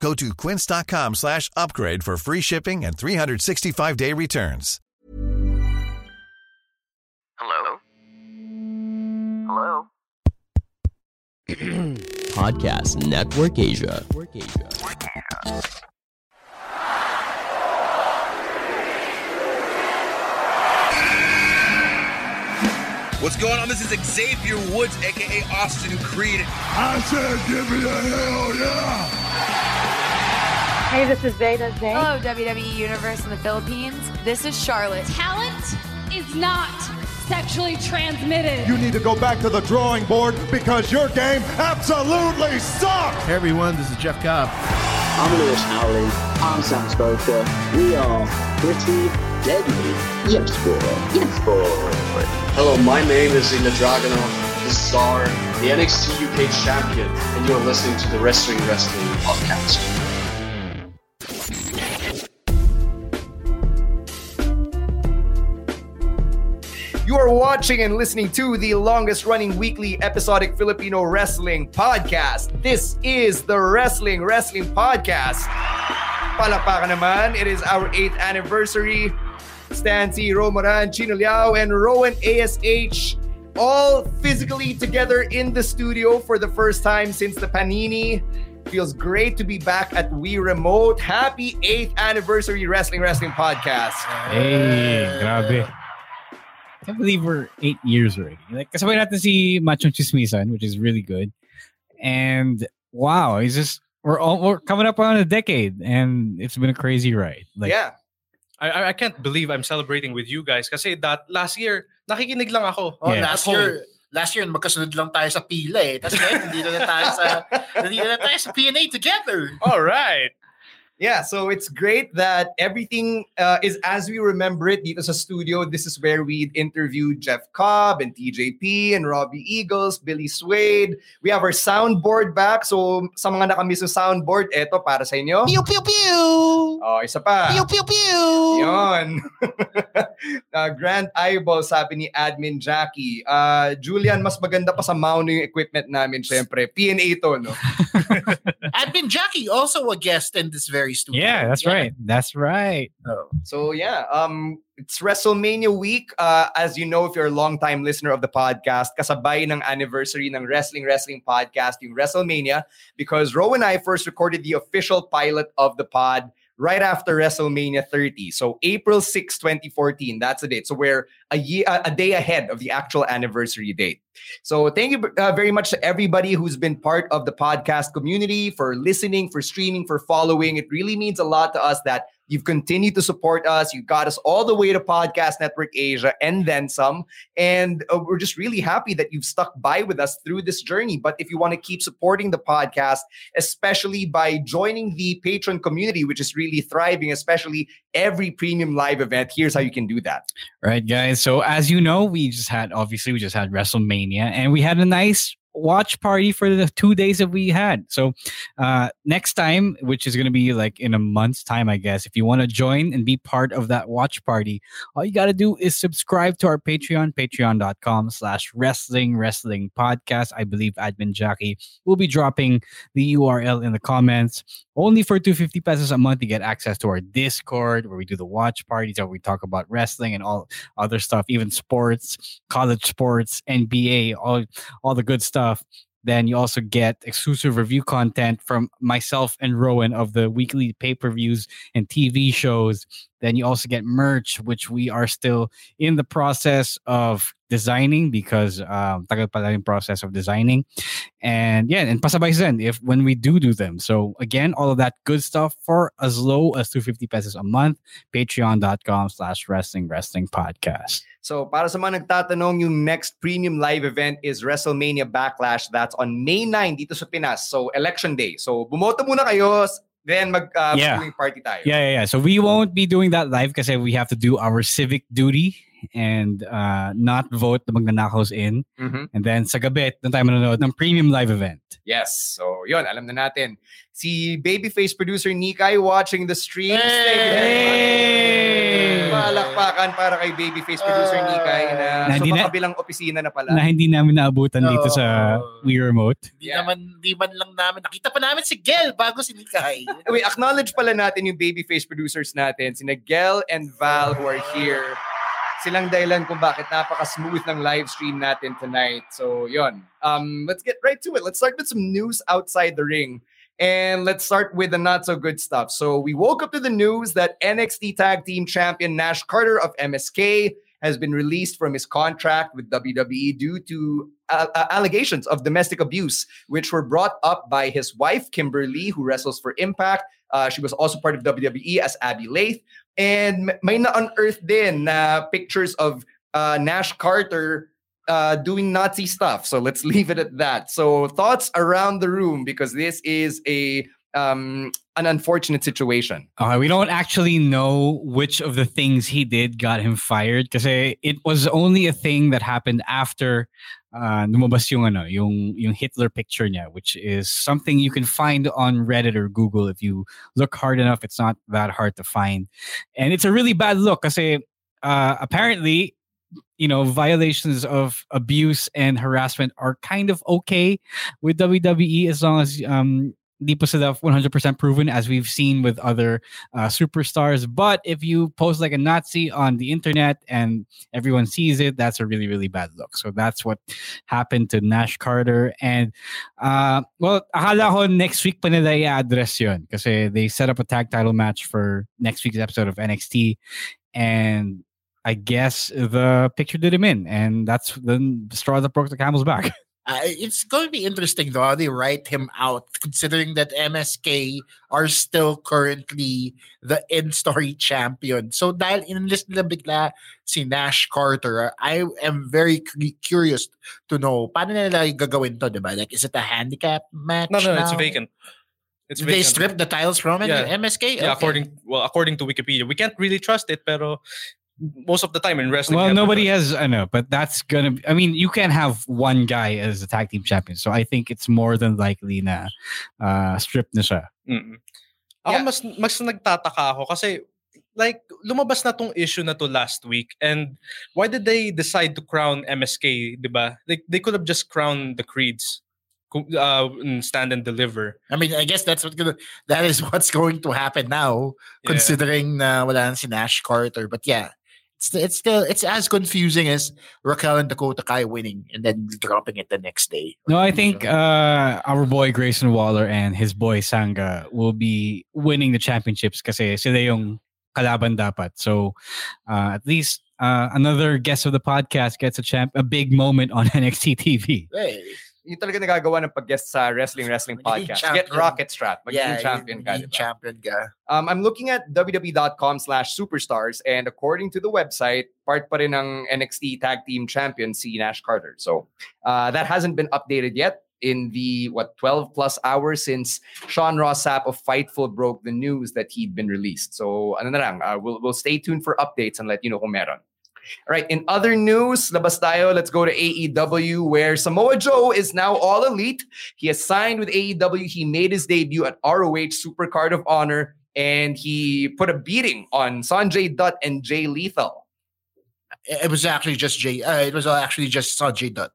Go to quince.com slash upgrade for free shipping and 365-day returns. Hello? Hello? Podcast Network Asia. What's going on? This is Xavier Woods, aka Austin Creed. I said, give me a hell yeah! Hey, this is Zeta Zay. Hello, WWE Universe in the Philippines. This is Charlotte. Talent is not sexually transmitted. You need to go back to the drawing board because your game absolutely sucks! Hey everyone, this is Jeff Cobb. I'm Lewis Howley. I'm Sam Stoker. We are pretty deadly. Yes, boy. Yes, boy. Hello, my name is Ilya Dragunov, the star, the NXT UK champion, and you're listening to the Wrestling Wrestling Podcast. You are watching and listening to the longest running weekly episodic Filipino wrestling podcast. This is the Wrestling Wrestling Podcast. Palakpakan naman, it is our 8th anniversary. Stan Sy, Romaran, Chino Liao, and Rowan ASH all physically together in the studio for the first time since the Panini. Feels great to be back at We Remote. Happy 8th anniversary Wrestling Wrestling Podcast. Hey, grabe. I can't believe we're eight years already. Like, kasabay natin si Machong Chismisan, which is really good. And wow, it's just, we're all, we're coming up on a decade and it's been a crazy ride. Like, yeah. I, I can't believe I'm celebrating with you guys kasi that last year nakikinig lang ako. Oh, Yeah. last year, last year magkasunod lang tayo sa pila eh. Tapos ngayon, nandito na tayo sa, nandito na tayo sa PNA together. All right. Yeah, so it's great that everything uh, is as we remember it dito sa studio. This is where we interviewed Jeff Cobb and TJP and Robbie Eagles, Billy Swade. We have our soundboard back. So sa mga nakamiss sa soundboard, eto para sa inyo. Pew, pew, pew! Oh, isa pa. Pew, pew, pew! Yon. uh, Grand Eyeball, sabi ni Admin Jackie. Uh, Julian, mas maganda pa sa Mauno yung equipment namin, syempre. PNA to, no? Admin Jackie, also a guest in this very studio. yeah, that's right. That's right. So yeah, um, it's WrestleMania week. Uh, as you know, if you're a long-time listener of the podcast, kasabay ng anniversary ng Wrestling Wrestling Podcast, yung WrestleMania, because Ro and I first recorded the official pilot of the pod right after WrestleMania 30. So April 6, 2014. That's the date. So we're a year, a day ahead of the actual anniversary date. So thank you uh, very much to everybody who's been part of the podcast community for listening, for streaming, for following. It really means a lot to us that you've continued to support us. You got us all the way to Podcast Network Asia and then some. And uh, we're just really happy that you've stuck by with us through this journey. But if you want to keep supporting the podcast, especially by joining the patron community, which is really thriving, especially every premium live event, here's how you can do that. Right, guys. So as you know, we just had obviously we just had WrestleMania and we had a nice watch party for the two days that we had. So uh next time, which is gonna be like in a month's time, I guess, if you want to join and be part of that watch party, all you gotta do is subscribe to our Patreon, patreon.com slash wrestling wrestling podcast. I believe admin Jackie will be dropping the URL in the comments. Only for 250 pesos a month, you get access to our Discord where we do the watch parties where we talk about wrestling and all other stuff, even sports, college sports, NBA, all all the good stuff. Then you also get exclusive review content from myself and Rowan of the weekly pay-per-views and TV shows. Then you also get merch, which we are still in the process of designing because um, yung process of designing. And yeah, and pasabay din if when we do do them. So again, all of that good stuff for as low as 250 pesos a month. Patreon.com slash wrestling wrestling podcast. So para sa mga nagtatanong, yung next premium live event is WrestleMania Backlash. That's on May 9 dito sa Pinas. So election day. So bumoto muna kayo. Then mag uh, Yeah. viewing party tayo. Yeah, yeah, yeah. So we won't be doing that live because we have to do our civic duty and uh, not vote the magnanakaws in. Mhm. And then sa gabi, doon tayo manonood ng premium live event. Yes. So, yun, alam na natin. Si Babyface producer Nikai watching the stream. Hey! Palakpakan para kay Babyface producer Nikai na, Na sa hindi na- opisina na pala. Na hindi namin naabutan dito sa Wii Remote. Di naman, di man lang namin. Nakita pa namin si Gel bago si Nikay. Wait, acknowledge pala natin yung Babyface producers natin. Sina Gel and Val who are here. Silang dahilan kung bakit napaka-smooth ng live stream natin tonight. So, yon. Um, let's get right to it. Let's start with some news outside the ring. And let's start with the not so good stuff. So, we woke up to the news that NXT Tag Team Champion Nash Carter of MSK has been released from his contract with WWE due to uh, uh, allegations of domestic abuse, which were brought up by his wife, Kimberly, who wrestles for Impact. Uh, she was also part of WWE as Abbey Laith. And may na-unearth din na pictures of uh, Nash Carter uh, doing Nazi stuff. So let's leave it at that. So thoughts around the room because this is a um, an unfortunate situation. Okay, we don't actually know which of the things he did got him fired because it was only a thing that happened after uh, yung, ano, yung, yung Hitler picture niya, which is something you can find on Reddit or Google if you look hard enough. It's not that hard to find. And it's a really bad look because uh, apparently, you know, violations of abuse and harassment are kind of okay with WWE as long as um, di pa sila 100% proven as we've seen with other uh, superstars. But if you post like a Nazi on the internet and everyone sees it, that's a really, really bad look. So that's what happened to Nash Carter. And, uh, well, akala ko next week pa nila i-address yun kasi they set up a tag title match for next week's episode of NXT. And I guess the picture did him in. And that's the straw that broke the camel's back. Uh, it's going to be interesting though how they write him out, considering that MSK are still currently the in-story champion. So dahil inlist nila bigla si Nash Carter, I am very cu- curious to know paano nila gagawin to, diba? Like, is it a handicap match No, no, it's now? vacant. It's they vacant. stripped the tiles from it? Yeah. MSK? Yeah, Okay. according well, according to Wikipedia, we can't really trust it, pero most of the time in wrestling, Well, you have to nobody has. I know, but that's gonna. Be, I mean, you can't have one guy as a tag team champion. So I think it's more than likely na uh, strip na siya. Mm-mm. Ako mas mas nagtataka ako kasi like lumabas na tong issue na to last week and why did they decide to crown MSK, 'di ba? Like they could have just crowned the Creeds. Uh, stand and deliver. I mean, I guess that's what gonna, that is what's going to happen now, Yeah. considering na wala na si Nash Carter. But yeah, it's it's still it's as confusing as Raquel and Dakota Kai winning and then dropping it the next day. No, I think uh, our boy Grayson Waller and his boy Sanga will be winning the championships kasi sila yung kalaban dapat. So uh, at least uh, another guest of the podcast gets a champ, a big moment on NXT TV. Hey. Yung talaga nagagawa ng pag-guest sa Wrestling Wrestling Podcast. Get rocket strap. Magiging Yeah, champion ka. diba? champion ka. Um, I'm looking at wwe.com slash superstars and according to the website, part pa rin ng NXT Tag Team Champion si Nash Carter. So uh, that hasn't been updated yet in the, what, 12 plus hours since Sean Ross Sapp of Fightful broke the news that he'd been released. So ano na lang, uh, we'll, we'll stay tuned for updates and let you know kung meron. All right, in other news, labas tayo, let's go to AEW where Samoa Joe is now all elite. He has signed with AEW. He made his debut at ROH Super Card of Honor and he put a beating on Sanjay Dutt and Jay Lethal. It was actually just Jay. Uh, it was actually just Sanjay Dutt.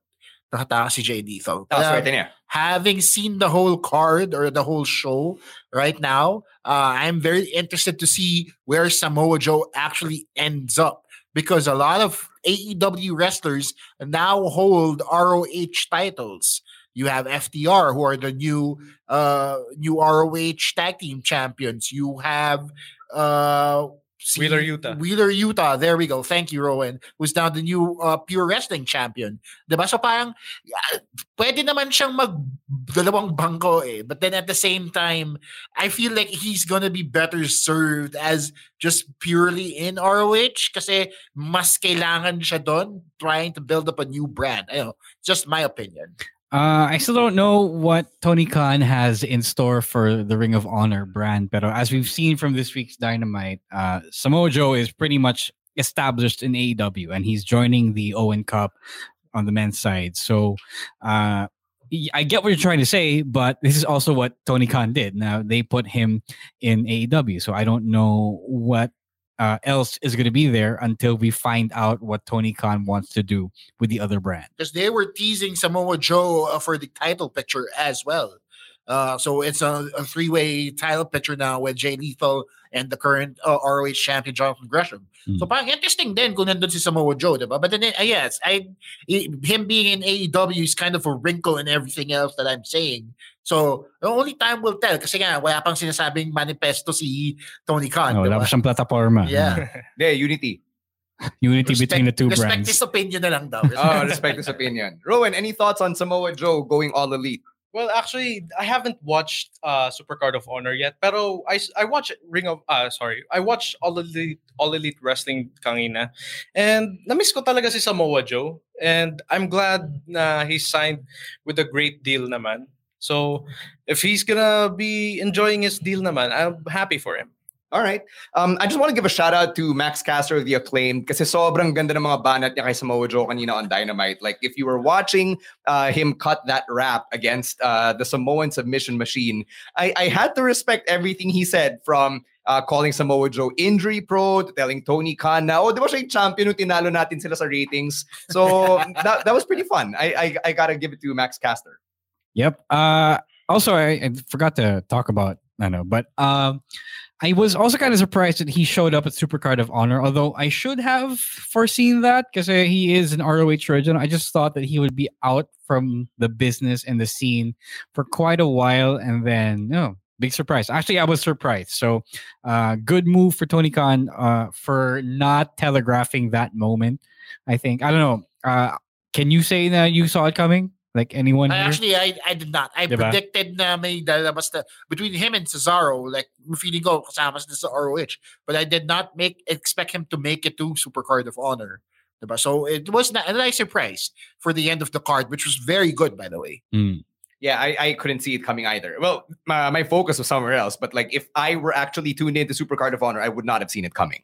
Nakataka si Jay Lethal. That's Uh, right, having seen the whole card or the whole show right now, uh, I'm very interested to see where Samoa Joe actually ends up because a lot of AEW wrestlers now hold ROH titles. You have FTR, who are the new uh, new ROH tag team champions. You have uh, si- Wheeler Yuta. Wheeler Yuta. There we go. Thank you, Rowan. Who's now the new uh, pure wrestling champion. Diba? So parang uh, pwede naman siyang mag dalawang bangko eh. But then at the same time, I feel like he's gonna be better served as just purely in ROH kasi mas kailangan siya doon trying to build up a new brand. I know, just my opinion. Uh, I still don't know what Tony Khan has in store for the Ring of Honor brand, but as we've seen from this week's Dynamite, uh, Samoa Joe is pretty much established in AEW, and he's joining the Owen Cup on the men's side. So, uh, I get what you're trying to say, but this is also what Tony Khan did. Now they put him in AEW, so I don't know what uh, else is going to be there until we find out what Tony Khan wants to do with the other brand. Because they were teasing Samoa Joe uh, for the title picture as well. Uh, so it's a, a three way title picture now with Jay Lethal and the current uh, ROH champion Jonathan Gresham. Mm. So parang interesting din kung nandun si Samoa Joe, diba? But then, uh, yes, I him being in AEW is kind of a wrinkle in everything else that I'm saying. So, the only time will tell kasi nga wala pang sinasabing manifesto si Tony Khan. No, diba? wala pa siyang plataforma. Yeah. yeah, Unity. Unity respect, between the two respect brands. Respect his opinion na lang daw. oh, respect his opinion. Rowan, any thoughts on Samoa Joe going all elite? Well, actually, I haven't watched uh, Super Card of Honor yet, pero I I watched Ring of uh sorry, I watched All Elite All Elite Wrestling kanina, and namiss ko talaga si Samoa Joe, and I'm glad na he signed with a great deal naman. So if he's gonna be enjoying his deal naman, I'm happy for him. All right. Um, I just want to give a shout out to Max Caster of the Acclaimed kasi sobrang ganda ng mga banat niya kay Samoa Joe kanina on Dynamite. Like if you were watching uh, him cut that rap against uh, the Samoan submission machine, I, I had to respect everything he said from uh, calling Samoa Joe injury pro to telling Tony Khan na, oh, di ba siya yung champion nung tinalo natin sila sa ratings? So that, that was pretty fun. I, I, I gotta give it to Max Caster. Yep. Uh, also, I, I forgot to talk about, I know, but um, I was also kind of surprised that he showed up at Supercard of Honor, although I should have foreseen that because uh, he is an ROH original. I just thought that he would be out from the business and the scene for quite a while, and then no, big surprise. Actually, I was surprised. So, uh, good move for Tony Khan uh, for not telegraphing that moment. I think I don't know. Uh, can you say that you saw it coming? Like anyone? I actually, I, I did not. I diba? predicted na may lalabas na between him and Cesaro, like feeling ko kasama na sa ROH. But I did not make expect him to make it to Super Card of Honor. Diba? So it was not a nice surprise for the end of the card, which was very good, by the way. Mm. Yeah, I, I couldn't see it coming either. Well, my, my focus was somewhere else. But like, if I were actually tuned into Super Card of Honor, I would not have seen it coming.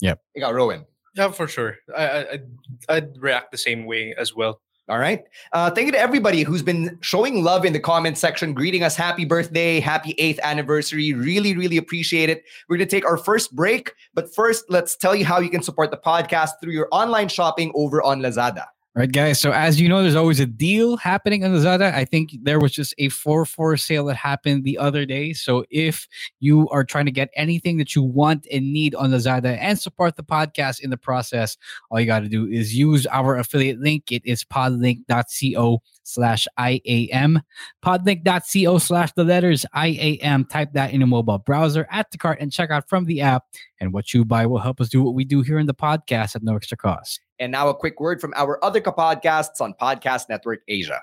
Yeah. You got Rowan. Yeah, for sure. I, I I'd, I'd react the same way as well. All right. Uh, thank you to everybody who's been showing love in the comment section, greeting us happy birthday, happy eighth anniversary. Really, really appreciate it. We're going to take our first break. But first, let's tell you how you can support the podcast through your online shopping over on Lazada. Right, guys. So as you know, there's always a deal happening on Lazada. I think there was just a 4-4 sale that happened the other day. So if you are trying to get anything that you want and need on Lazada and support the podcast in the process, all you got to do is use our affiliate link. It is podlink.co slash IAM. Podlink.co slash the letters IAM. Type that in a mobile browser at the cart and check out from the app. And what you buy will help us do what we do here in the podcast at no extra cost. And now a quick word from our other podcasts on Podcast Network Asia.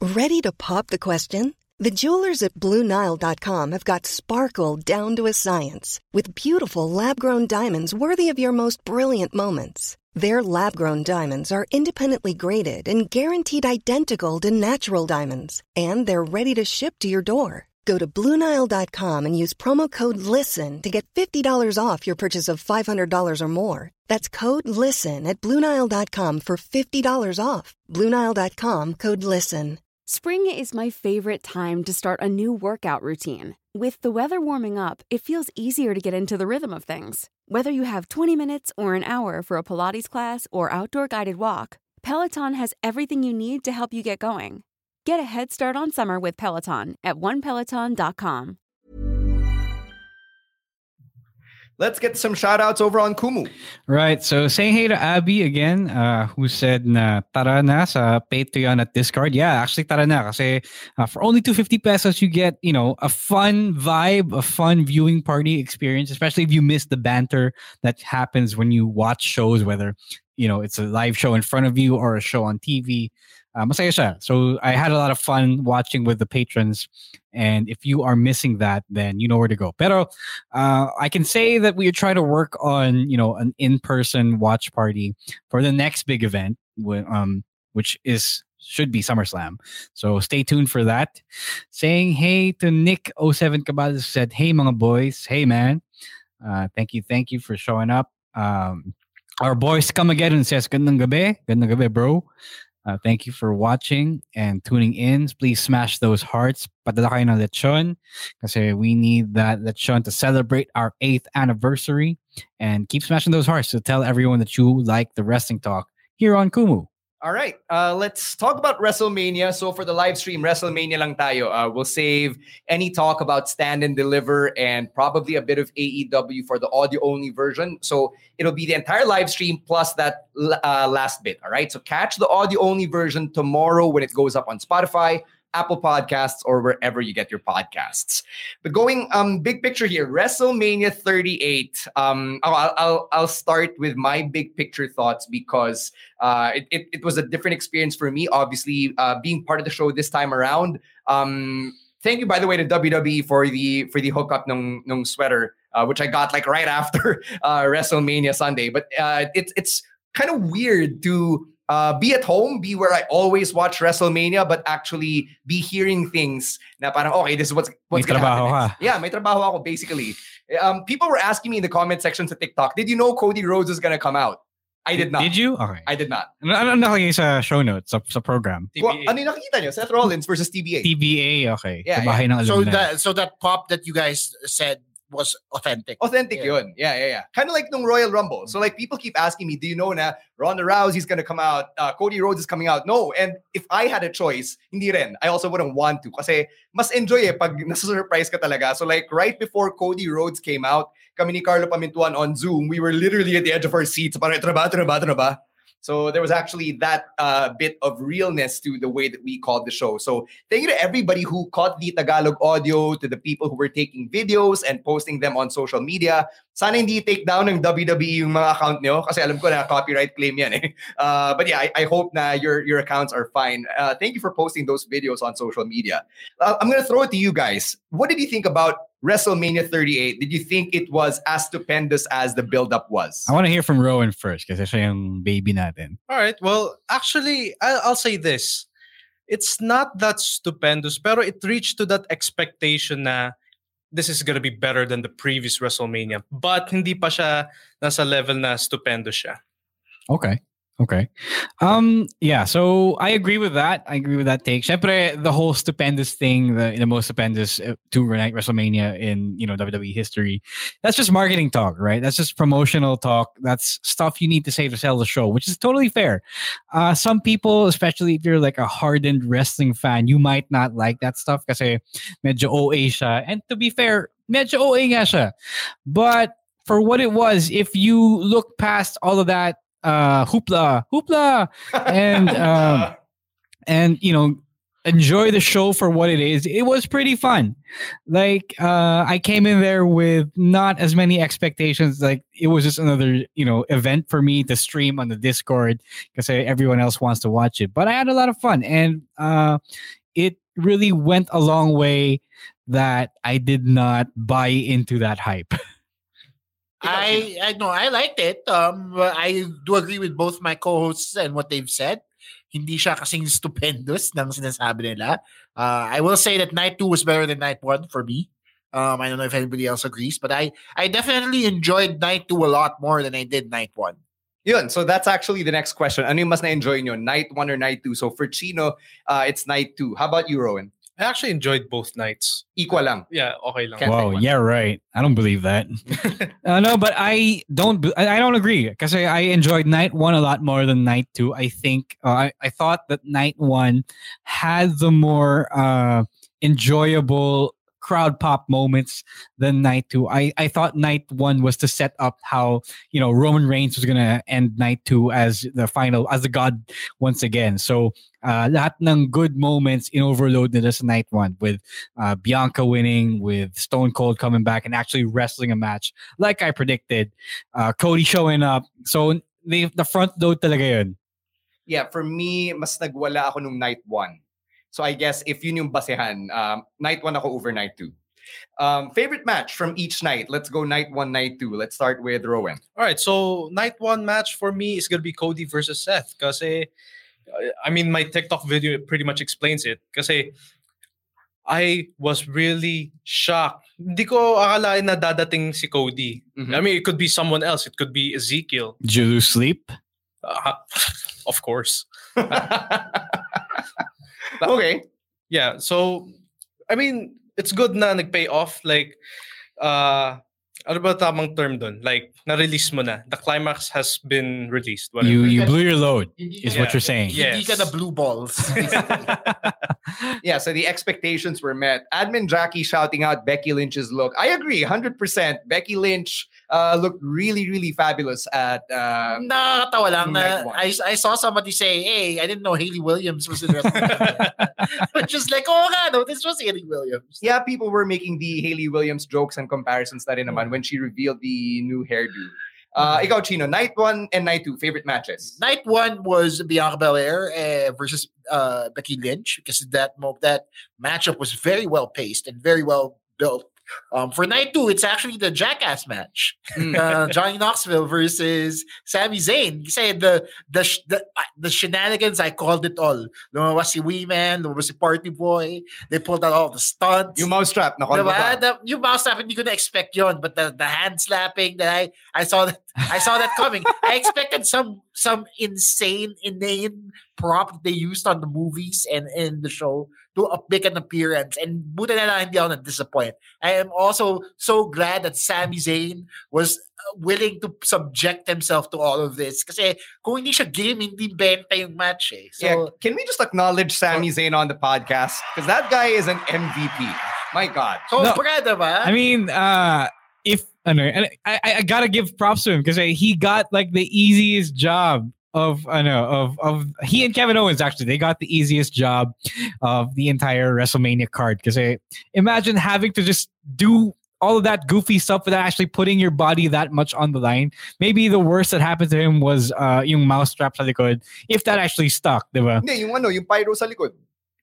Ready to pop the question? The jewelers at BlueNile.com have got sparkle down to a science with beautiful lab grown diamonds worthy of your most brilliant moments. Their lab grown diamonds are independently graded and guaranteed identical to natural diamonds, and they're ready to ship to your door. Go to Bluenile.com and use promo code LISTEN to get $50 off your purchase of $500 or more. That's code LISTEN at Bluenile.com for $50 off. Bluenile.com code LISTEN. Spring is my favorite time to start a new workout routine. With the weather warming up, it feels easier to get into the rhythm of things. Whether you have 20 minutes or an hour for a Pilates class or outdoor guided walk, Peloton has everything you need to help you get going. Get a head start on summer with Peloton at onepeloton.com. Let's get some shout outs over on Kumu. Right. So saying hey to Abby again, uh, who said na tara na sa Patreon at Discord. Yeah, actually tara na kasi uh, for only 250 pesos you get, you know, a fun vibe, a fun viewing party experience, especially if you miss the banter that happens when you watch shows, whether, you know, it's a live show in front of you or a show on TV. Uh, masaya siya. So I had a lot of fun watching with the patrons. And if you are missing that, then you know where to go. Pero uh, I can say that we are trying to work on, you know, an in-person watch party for the next big event. Um, which is should be SummerSlam. So stay tuned for that. Saying hey to Nick 07 Cabal said, Hey mga boys, hey man. Uh, thank you, thank you for showing up. Um, our boys come again and says, Gandang gabi, gandang gabi, bro. Uh, thank you for watching and tuning in. Please smash those hearts. Padala ng lechon kasi we need that lechon to celebrate our 8th anniversary. And keep smashing those hearts to tell everyone that you like the wrestling talk here on Kumu. All right, uh, let's talk about WrestleMania. So for the live stream, WrestleMania lang tayo. Uh, we'll save any talk about stand and deliver and probably a bit of AEW for the audio only version. So it'll be the entire live stream plus that uh, last bit. All right, so catch the audio only version tomorrow when it goes up on Spotify, Apple Podcasts, or wherever you get your podcasts. But going um big picture here, WrestleMania 38. Um, I'll I'll, I'll start with my big picture thoughts because uh, it, it, it was a different experience for me. Obviously, uh, being part of the show this time around. Um, thank you by the way to WWE for the for the hookup nung nung sweater, uh, which I got like right after uh, WrestleMania Sunday. But uh, it's it's kind of weird to uh, be at home, be where I always watch WrestleMania, but actually be hearing things na parang, okay, this is what's, what's may gonna trabaho happen. ka. Yeah, may trabaho ako, basically. Um, people were asking me in the comment section to TikTok, did you know Cody Rhodes is gonna come out? I did not. Did you? Okay. I did not. Ano, ano nakalagay sa show notes sa, sa program? Well, ano yung nakikita nyo? Seth Rollins versus TBA. TBA, okay. Yeah, Sa bahay ng So that so that pop that you guys said was authentic. Authentic yun. Yeah, yeah, yeah. Kind of like nung Royal Rumble. So like people keep asking me, do you know na Ronda Rousey's gonna come out, uh, Cody Rhodes is coming out? No. And if I had a choice, hindi rin. I also wouldn't want to. Kasi mas enjoy eh pag nasa-surprise ka talaga. So like right before Cody Rhodes came out, kami ni Carlo Pamintuan on Zoom, we were literally at the edge of our seats. Parang, "Ito na ba? Ito na ba? Ito na ba?" So there was actually that uh, bit of realness to the way that we called the show. So thank you to everybody who caught the Tagalog audio, to the people who were taking videos and posting them on social media. Sana hindi take down ng WWE yung mga account nyo kasi alam ko na copyright claim yan eh. Uh, but yeah, I, I hope na your, your accounts are fine. Uh, thank you for posting those videos on social media. Uh, I'm going to throw it to you guys. What did you think about WrestleMania 38? Did you think it was as stupendous as the build-up was? I want to hear from Rowan first kasi siya yung baby natin. All right. Well, actually, I'll, I'll say this. It's not that stupendous, pero it reached to that expectation na this is gonna be better than the previous WrestleMania. But hindi pa siya nasa level na stupendous siya. Okay. Okay. Um yeah, so I agree with that. I agree with that take. Syempre, the whole stupendous thing, the, the most stupendous uh, two night WrestleMania in, you know, WWE history. That's just marketing talk, right? That's just promotional talk. That's stuff you need to say to sell the show, which is totally fair. Uh some people, especially if you're like a hardened wrestling fan, you might not like that stuff kasi medyo OA siya. And to be fair, medyo OA nga siya. But for what it was, if you look past all of that uh hoopla hoopla and um and you know enjoy the show for what it is. It was pretty fun. Like uh i came in there with not as many expectations. Like it was just another you know event for me to stream on the discord because everyone else wants to watch it. But i had a lot of fun and uh it really went a long way that i did not buy into that hype I I know I liked it. Um, but I do agree with both my co-hosts and what they've said. Hindi siya kasing stupendous ng sinasabi nila. Uh, I will say that night two was better than night one for me. Um, I don't know if anybody else agrees, but I I definitely enjoyed night two a lot more than I did night one. Yun, so that's actually the next question. Ano yung mas na-enjoy nyo? Night one or night two? So for Chino, uh, it's night two. How about you, Rowan? I actually enjoyed both nights. Equal lang. Yeah, okay lang. Wow, yeah, right. I don't believe that. uh, no, but I don't. I I don't agree because I, I enjoyed night one a lot more than night two. I think uh, I I thought that night one had the more uh, enjoyable crowd pop moments than night two. I I thought night one was to set up how you know Roman Reigns was gonna end night two as the final as the god once again. So uh, lahat ng good moments in Overload nila night one with uh, Bianca winning, with Stone Cold coming back and actually wrestling a match like I predicted. Uh, Cody showing up. So the the front load talaga yun. Yeah, for me, mas nagwala ako nung night one. So I guess if yun yung basehan, um, night one ako over night two. Um, favorite match from each night. Let's go night one, night two. Let's start with Rowan. All right, so night one match for me is gonna be Cody versus Seth. Cause I mean, my TikTok video pretty much explains it. Cause I was really shocked. Hindi ko akalain na dadating si Cody. Mm-hmm. I mean, it could be someone else. It could be Ezekiel. Did you lose sleep? Uh, of course. okay. Yeah. So, I mean, it's good na nag-pay off. Like, uh, ano ba tamang term dun? Like, na-release mo na. The climax has been released. Whatever. You you blew your load, is what you're saying. Yeah. Hindi ka na blue balls. yeah, so the expectations were met. Admin Jackie shouting out Becky Lynch's look. I agree, 100%. Becky Lynch uh, looked really, really fabulous at. Uh, Nakakatawa lang na. I, I saw somebody say, hey, I didn't know Hayley Williams was in WrestleMania. Just like, oh nga, no, this was Hayley Williams. yeah, people were making the Hayley Williams jokes and comparisons na rin naman when she revealed the new hairdo. Uh, ikaw, Chino, night one and night two, favorite matches? Night one was Bianca Belair uh, versus uh, Becky Lynch because that mo- that matchup was very well paced and very well built. Um, for night two, it's actually the Jackass match. Uh, Johnny Knoxville versus Sami Zayn. Kasi the the the, the shenanigans, I called it all. Lumabas si Wee-Man, lumabas si Party Boy. They pulled out all the stunts. Yung mousetrap, na Diba? The, yung mousetrap, hindi ko na expect yon But the, the hand slapping that I I saw that I saw that coming. I expected some some insane, inane prop they used on the movies and in the show to make an appearance. And buta na lang hindi ako na-disappoint. I am also so glad that Sami Zayn was uh, willing to subject himself to all of this. Kasi kung hindi siya game, hindi benta yung match eh. So, yeah, can we just acknowledge Sami Zayn on the podcast? Because that guy is an MVP. My God. So, No. diba? I mean, uh, if ano, and I, I, I gotta give props to him because he got like the easiest job of I know of of he and Kevin Owens actually they got the easiest job of the entire WrestleMania card because imagine having to just do all of that goofy stuff without actually putting your body that much on the line. Maybe the worst that happened to him was uh yung mousetrap sa likod. If that actually stuck, diba? Hindi, yung ano, yung pyro sa likod.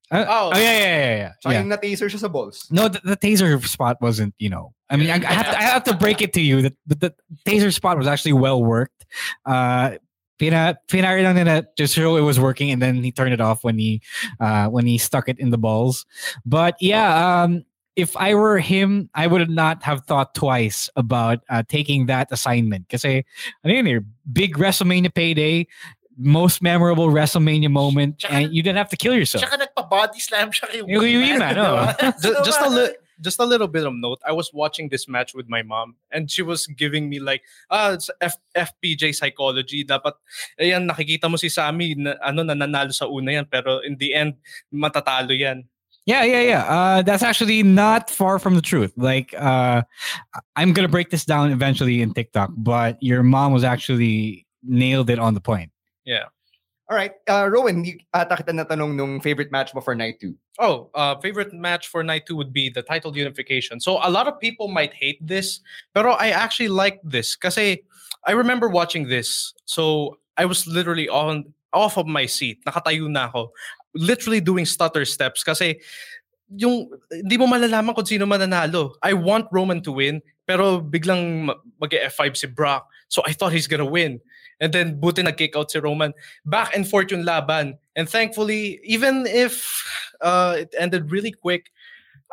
Uh, oh. yeah, yeah, yeah, yeah. Tsaka yeah. yung na-taser siya sa balls. No, the, the taser spot wasn't, you know. I mean, I, I have to, I have to break it to you that the, the taser spot was actually well worked. Uh, pina, pinari lang nila just to show it was working, and then he turned it off when he, uh, when he stuck it in the balls. But yeah, um, if I were him, I would not have thought twice about uh, taking that assignment. Because I mean, eh, big WrestleMania payday, most memorable WrestleMania moment, and you didn't have to kill yourself. Tsaka nagpa-body slam siya kay Yung Wee-Man, no? Just a little just a little bit of note i was watching this match with my mom and she was giving me like ah it's F- fpj psychology dapat ayan nakikita mo si Sami na, ano nananalo sa una yan pero in the end matatalo yan Yeah, yeah, yeah. Uh, that's actually not far from the truth. Like, uh, I'm gonna break this down eventually in TikTok, but your mom was actually nailed it on the point. yeah All right. Uh, Rowan, you, ata kita natanong nung favorite match mo for night two. Oh, uh, favorite match for night two would be the title unification. So a lot of people might hate this, pero I actually like this kasi I remember watching this. So I was literally on off of my seat, nakatayo na ako, literally doing stutter steps kasi yung hindi mo malalaman kung sino mananalo. I want Roman to win, pero biglang mag-F5 si Brock. So I thought he's gonna win. And then buti nag-kick out si Roman. Back and forth yung laban. And thankfully, even if uh, it ended really quick,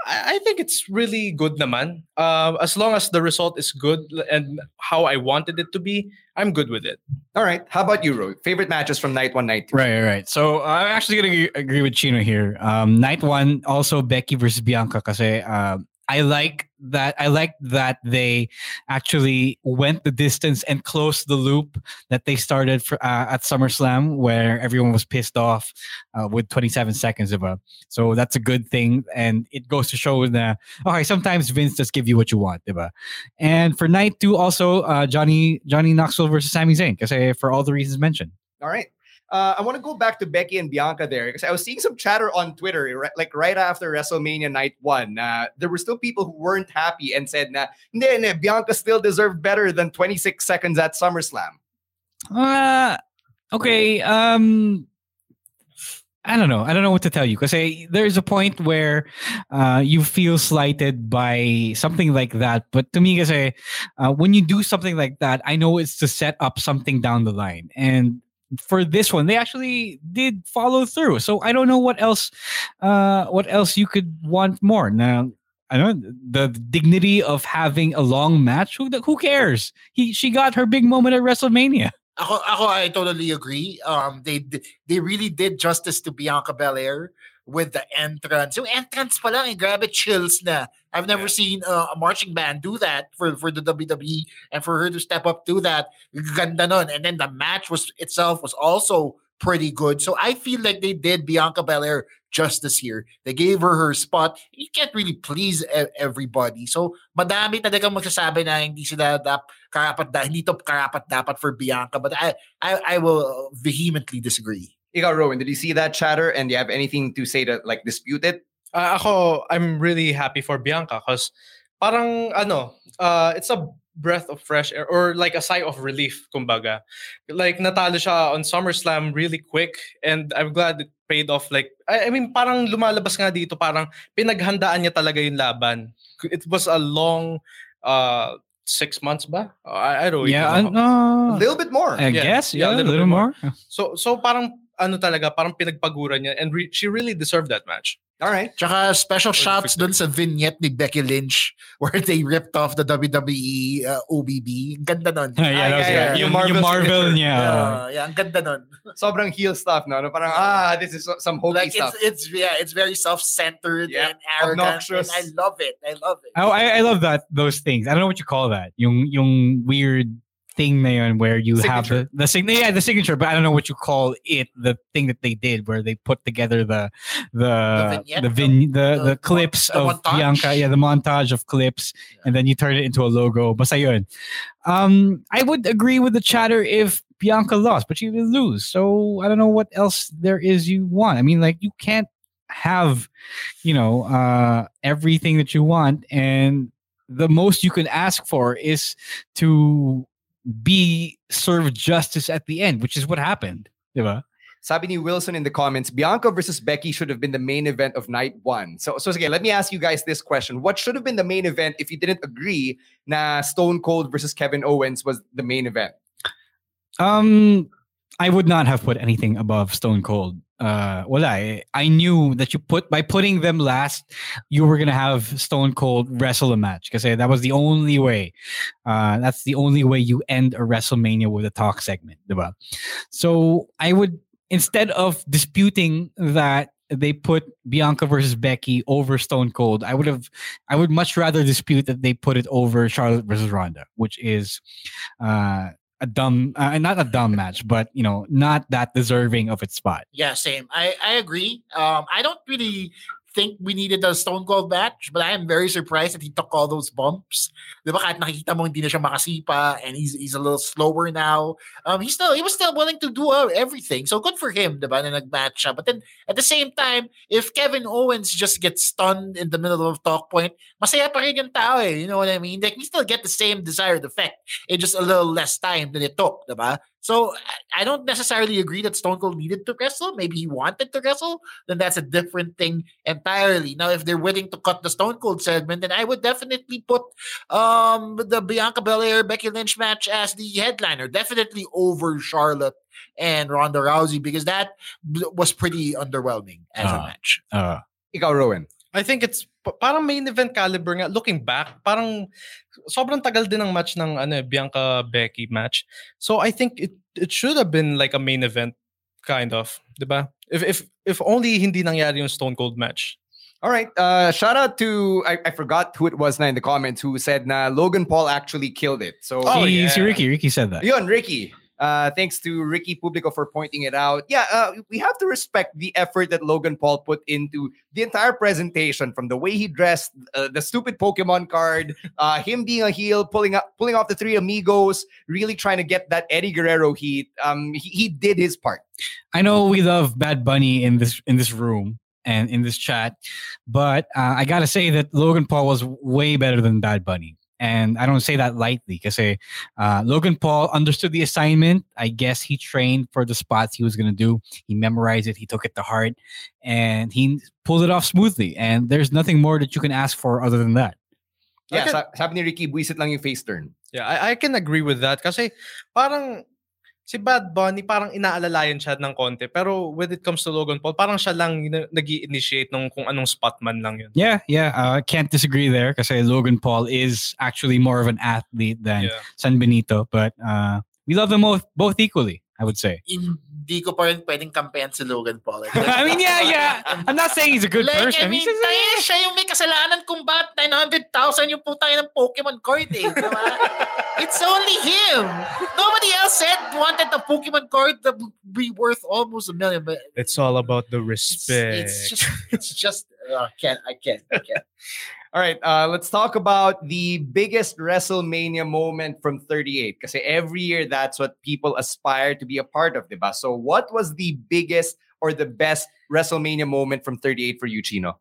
I, I think it's really good naman. Uh, as long as the result is good and how I wanted it to be, I'm good with it. All right. How about you, Ro? Favorite matches from night one, night two? Right, right, right. So I'm actually gonna agree with Chino here. Um, night one, also Becky versus Bianca, kasi um, I like that. I like that they actually went the distance and closed the loop that they started for, uh, at SummerSlam, where everyone was pissed off uh, with 27 seconds of a. So that's a good thing, and it goes to show that okay, sometimes Vince just give you what you want, diba? And for night two, also uh, Johnny Johnny Knoxville versus Sami Zayn, because for all the reasons mentioned. All right. Uh, I want to go back to Becky and Bianca there because I was seeing some chatter on Twitter, ri- like right after WrestleMania Night One. Uh, there were still people who weren't happy and said, "Nah, hindi, hindi, Bianca still deserved better than 26 seconds at SummerSlam." Uh, okay. Um, I don't know. I don't know what to tell you because there's a point where uh, you feel slighted by something like that. But to me, kasi, uh, when you do something like that, I know it's to set up something down the line. And for this one, they actually did follow through. So I don't know what else, uh, what else you could want more. Now, I don't the dignity of having a long match. Who who cares? He she got her big moment at WrestleMania. Ako, ako, I totally agree. Um, they they really did justice to Bianca Belair with the entrance. Yung entrance pa lang, eh, grabe chills na. I've never yeah. seen uh, a marching band do that for, for the WWE and for her to step up to that. Ganda nun. And then the match was itself was also pretty good. So I feel like they did Bianca Belair justice here. They gave her her spot. You can't really please everybody. So madami talaga magsasabi na hindi sila dap, karapat da, hindi to karapat dapat for Bianca. But I, I, I will vehemently disagree. Ikaw, Rowan, did you see that chatter and do you have anything to say to like dispute it? Uh, ako, I'm really happy for Bianca because parang ano, uh, it's a breath of fresh air or like a sigh of relief, kumbaga. Like natalo siya on SummerSlam really quick and I'm glad it paid off. Like, I, I mean, parang lumalabas nga dito, parang pinaghandaan niya talaga yung laban. It was a long uh, six months ba? I, I don't yeah, know. Uh, a little bit more. I yeah, guess, yeah, yeah a little, little more. more. So, so parang ano talaga, parang pinagpagura niya and re- she really deserved that match. All right. Tsaka special shots dun sa vignette ni Becky Lynch where they ripped off the WWE uh, OBB. Ganda nun. yeah, yeah, yeah, yeah. Yung, Marvel, yung Marvel niya. Yeah, yeah, ang ganda nun. Sobrang heel stuff, no? Parang, ah, this is some hokey like, stuff. It's, it's, yeah, it's very self-centered yeah. and arrogant. Obnoxious. And I love it. I love it. Oh, I, I love that, those things. I don't know what you call that. Yung, yung weird thing na where you signature. have the the signature yeah the signature but I don't know what you call it the thing that they did where they put together the the the the, vin, the, the, the, clips the of montage. Bianca yeah the montage of clips yeah. and then you turn it into a logo basta yun um I would agree with the chatter if Bianca lost but she did lose so I don't know what else there is you want I mean like you can't have you know uh everything that you want and the most you can ask for is to be served justice at the end, which is what happened. Diba? Sabi ni Wilson in the comments, Bianca versus Becky should have been the main event of night one. So, so again, let me ask you guys this question. What should have been the main event if you didn't agree na Stone Cold versus Kevin Owens was the main event? Um, I would not have put anything above Stone Cold uh well I I knew that you put by putting them last you were gonna have Stone Cold wrestle a match because that was the only way uh that's the only way you end a WrestleMania with a talk segment diba? so I would instead of disputing that they put Bianca versus Becky over Stone Cold I would have I would much rather dispute that they put it over Charlotte versus Ronda which is uh a dumb, uh, not a dumb match, but you know, not that deserving of its spot. Yeah, same. I I agree. Um, I don't really think we needed a Stone Cold match, but I am very surprised that he took all those bumps. Di kahit nakikita mo hindi na siya makasipa and he's he's a little slower now. Um, he still he was still willing to do everything. So good for him, di ba, na nag-match siya. But then at the same time, if Kevin Owens just gets stunned in the middle of talk point, masaya pa rin yung tao eh. You know what I mean? Like, we still get the same desired effect in just a little less time than it took, di? So I don't necessarily agree that Stone Cold needed to wrestle. Maybe he wanted to wrestle. Then that's a different thing entirely. Now, if they're willing to cut the Stone Cold segment, then I would definitely put um, the Bianca Belair Becky Lynch match as the headliner. Definitely over Charlotte and Ronda Rousey because that was pretty underwhelming as uh, a match. Uh, Ikaw, Rowan. I think it's parang main event caliber nga. Looking back, parang sobrang tagal din ng match ng ano, Bianca Becky match. So I think it it should have been like a main event kind of, 'di ba? If if if only hindi nangyari yung Stone Cold match. All right. Uh, shout out to I, I forgot who it was now in the comments who said na Logan Paul actually killed it. So oh, yeah. Ricky. Ricky said that. Yun, Ricky. Uh, thanks to Ricky Publico for pointing it out. Yeah, uh, we have to respect the effort that Logan Paul put into the entire presentation, from the way he dressed, uh, the stupid Pokemon card, uh, him being a heel, pulling up, pulling off the three amigos, really trying to get that Eddie Guerrero heat. Um, he, he did his part. I know we love Bad Bunny in this in this room and in this chat, but uh, I gotta say that Logan Paul was way better than Bad Bunny. And I don't say that lightly because uh, Logan Paul understood the assignment. I guess he trained for the spots he was going to do. He memorized it. He took it to heart and he pulled it off smoothly. And there's nothing more that you can ask for other than that. Yeah, can, sabi ni Ricky, buisit lang yung face turn. Yeah, I, I can agree with that kasi parang si Bad Bunny parang inaalalayan siya ng konti. Pero when it comes to Logan Paul, parang siya lang nag initiate nung kung anong spot man lang yun. Yeah, yeah. Uh, can't disagree there kasi Logan Paul is actually more of an athlete than Yeah. San Benito. But uh, we love them both, both equally, I would say. Hindi ko pa rin pwedeng kampehan si Logan Paul. I mean, yeah, yeah. I'm not saying he's a good like, person. I mean, He's just- tayo, siya yung may kasalanan kung ba't 900,000 yung putang ng Pokemon card eh. Diba? it's only him. Nobody else said wanted the Pokemon card to be worth almost a million. But It's all about the respect. it's just, it's just, uh, I can't, I can't, I can't. All right, uh, let's talk about the biggest WrestleMania moment from 38. Because every year, that's what people aspire to be a part of, diba? So, what was the biggest or the best WrestleMania moment from 38 for you, Chino?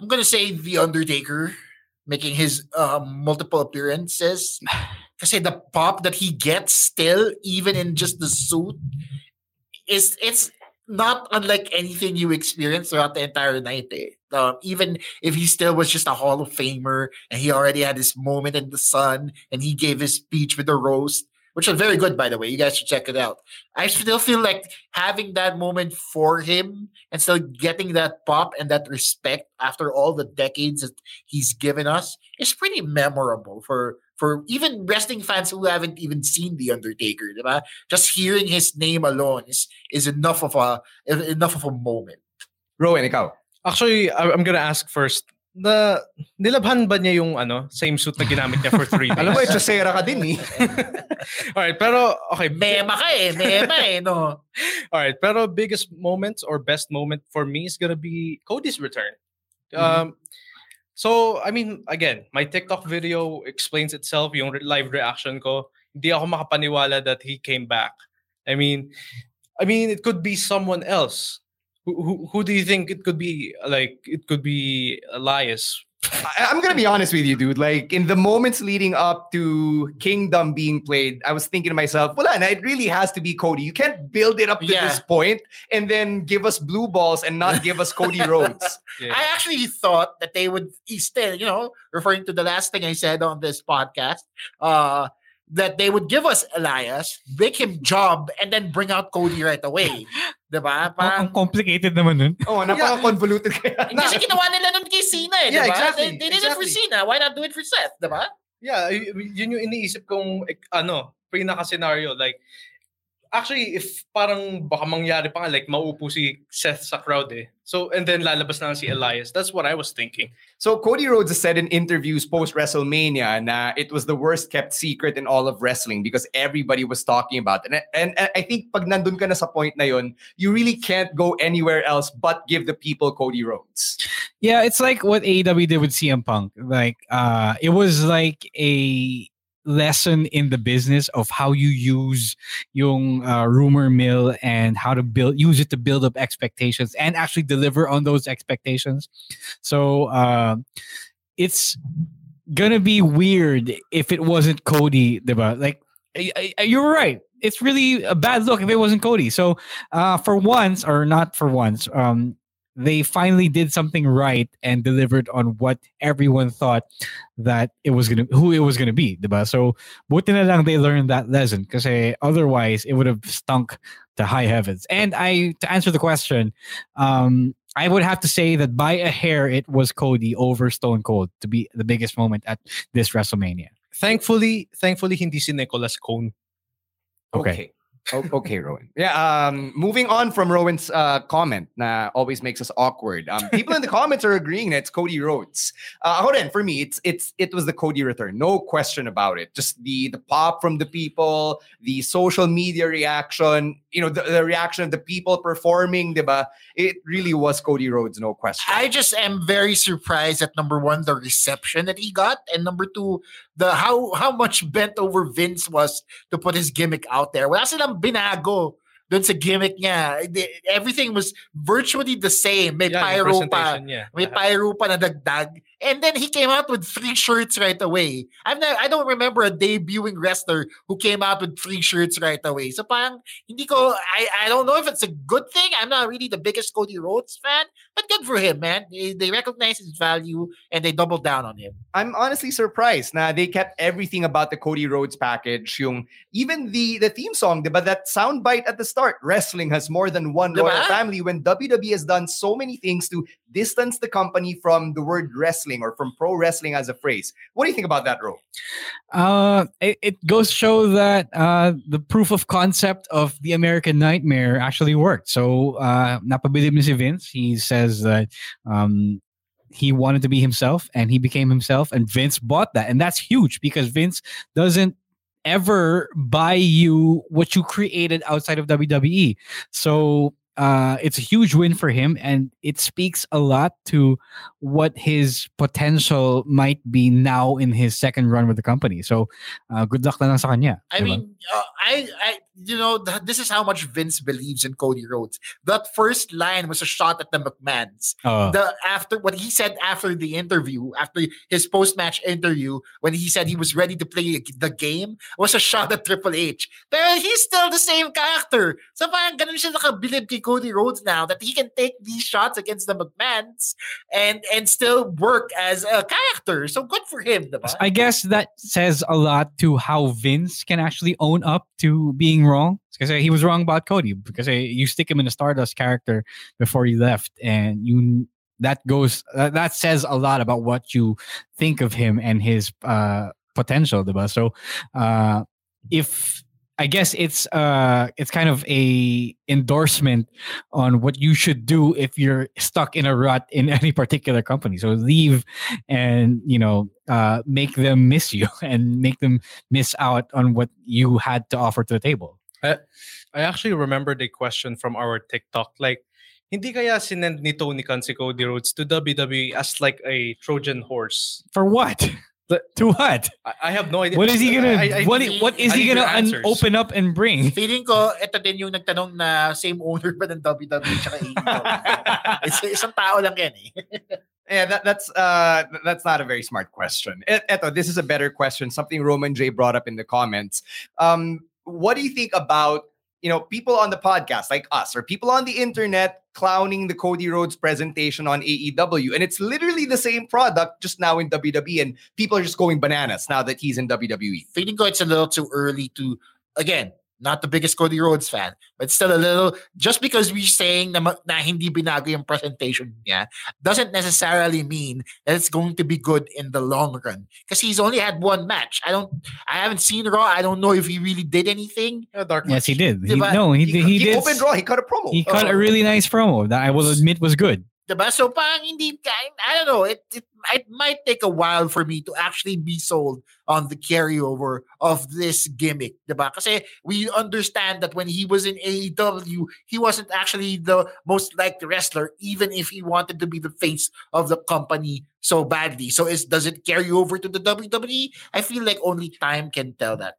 I'm gonna say The Undertaker making his uh, multiple appearances. Kasi the pop that he gets still, even in just the suit, is it's not unlike anything you experience throughout the entire night. Eh. Um, even if he still was just a Hall of Famer and he already had his moment in the sun and he gave his speech with the roast, which was very good, by the way. You guys should check it out. I still feel like having that moment for him and still getting that pop and that respect after all the decades that he's given us is pretty memorable for for even wrestling fans who haven't even seen the Undertaker. Diba? Just hearing his name alone is is enough of a enough of a moment. Rowan, ikaw. Actually, I- I'm gonna ask first. Na nilabhan ba niya yung ano, same suit na ginamit niya for three days? Alam mo, echosera ka din eh. Alright, pero okay. Mema ka eh, mema eh, no? Alright, pero biggest moment or best moment for me is gonna be Cody's return. Mm-hmm. So, I mean, again, my TikTok video explains itself, yung live reaction ko. Hindi ako makapaniwala that he came back. I mean, I mean, it could be someone else. Who, who, who do you think it could be? Like, it could be Elias. I- I'm gonna be honest with you, dude. Like in the moments leading up to Kingdom being played, I was thinking to myself, well, and it really has to be Cody. You can't build it up to Yeah. this point and then give us blue balls and not give us Cody Rhodes. I actually thought that they would still, you know, referring to the last thing I said on this podcast, uh, that they would give us Elias, make him job, and then bring out Cody right away. diba? Parang, Ang complicated naman nun. Oh, napaka-convoluted kaya. Hindi kasi ginawa nila nun kay Cena eh, Yeah, diba? exactly, They, they did it for exactly. Cena. Why not do it for Seth, diba? Yeah, yun yung iniisip kong ek- ano, pinaka-scenario. Like, actually, if parang baka mangyari pa nga, like maupo si Seth sa crowd eh. So, and then lalabas na lang si Elias. That's what I was thinking. So Cody Rhodes has said in interviews post WrestleMania na it was the worst kept secret in all of wrestling because everybody was talking about it. And, and, and I think pag nandun ka na sa point na yun, you really can't go anywhere else but give the people Cody Rhodes. Yeah, it's like what AEW did with CM Punk. Like, uh, it was like a lesson in the business of how you use yung uh, rumor mill and how to build use it to build up expectations and actually deliver on those expectations. So uh, it's gonna be weird if it wasn't Cody, diba? Like you're right. It's really a bad look if it wasn't Cody. So uh, for once, or not for once, um, they finally did something right and delivered on what everyone thought that it was gonna who it was gonna be, diba? So buti na lang they learned that lesson because otherwise it would have stunk to high heavens. And I to answer the question, um, I would have to say that by a hair it was Cody over Stone Cold to be the biggest moment at this WrestleMania. Thankfully, thankfully, hindi si Nicholas Cone. Okay. O- okay, Rowan. Yeah, um, moving on from Rowan's uh, comment na always makes us awkward. Um, people in the comments are agreeing that it's Cody Rhodes. Uh, ako rin, for me, it's it's it was the Cody return. No question about it. Just the the pop from the people, the social media reaction, you know, the, the reaction of the people performing, diba? It really was Cody Rhodes, no question. I just am very surprised at number one, the reception that he got, and number two, the how how much bent over Vince was to put his gimmick out there. Wala silang binago dun sa gimmick niya. Everything was virtually the same. May Yeah, pyro pa. niya. May pyro pa na dagdag. And then he came out with three shirts right away. I've never, I don't remember a debuting wrestler who came out with three shirts right away. So parang hindi ko I I don't know if it's a good thing. I'm not really the biggest Cody Rhodes fan, but good for him, man. They, they recognize his value and they doubled down on him. I'm honestly surprised Now they kept everything about the Cody Rhodes package. Yung even the the theme song, but that soundbite at the start, wrestling has more than one royal family. When WWE has done so many things to distance the company from the word wrestling or from pro wrestling as a phrase. What do you think about that, Ro? Uh, it, it goes to show that uh, the proof of concept of the American Nightmare actually worked. So, uh, si Vince. He says that um, he wanted to be himself and he became himself, and Vince bought that. And that's huge because Vince doesn't ever buy you what you created outside of WWE. So, uh, it's a huge win for him, and it speaks a lot to what his potential might be now in his second run with the company. So, uh, good luck na lang sa kanya. I diba? mean, uh, I, I, you know, th- this is how much Vince believes in Cody Rhodes. That first line was a shot at the McMahons. Oh. The after what he said after the interview, after his post match interview, when he said he was ready to play the game, was a shot at Triple H. But he's still the same character. So parang ganun siya nakabilib kay Cody Rhodes now that he can take these shots against the McMahons and and still work as a character. So good for him, diba? I guess that says a lot to how Vince can actually own up to being wrong. Because he was wrong about Cody. Because eh, you stick him in a Stardust character before he left, and you that goes uh, that says a lot about what you think of him and his uh, potential, diba? So, uh, if I guess it's uh it's kind of a endorsement on what you should do if you're stuck in a rut in any particular company. So leave and you know uh make them miss you and make them miss out on what you had to offer to the table. I, I actually remembered a question from our TikTok. Like, hindi kaya sinend ni Tony Khan si Cody Rhodes to WWE as like a Trojan horse? For what? To what? I, I have no idea. What is he gonna I- I- what i- what is I he gonna un- open up and bring? Feeling ko, ito din yung nagtanong na same owner ba ng WWE tsaka AEW. Is- Isang tao lang yan eh. Yeah, that, that's uh, that's not a very smart question. E- Eto, this is a better question. Something Roman J brought up in the comments. Um, what do you think about you know people on the podcast like us or people on the internet clowning the Cody Rhodes presentation on AEW, and it's literally the same product just now in WWE, and people are just going bananas now that he's in. WWE. Feeling ko it's a little too early to, again, not the biggest Cody Rhodes fan, but still a little, just because we're saying na, ma- na hindi binago yung presentation niya, doesn't necessarily mean that it's going to be good in the long run. Because he's only had one match. I don't, I haven't seen Raw. I don't know if he really did anything. Yes, he did. He, no, he, He- he, he did. opened Raw. He cut a promo. He cut Oh. a really nice promo that I will admit was good. Diba? So parang hindi, I, I don't know, it, it, it might take a while for me to actually be sold on the carryover of this gimmick. Diba? We understand that when he was in AEW, he wasn't actually the most liked wrestler, even if he wanted to be the face of the company so badly. So is does it carry over to the WWE? I feel like only time can tell that.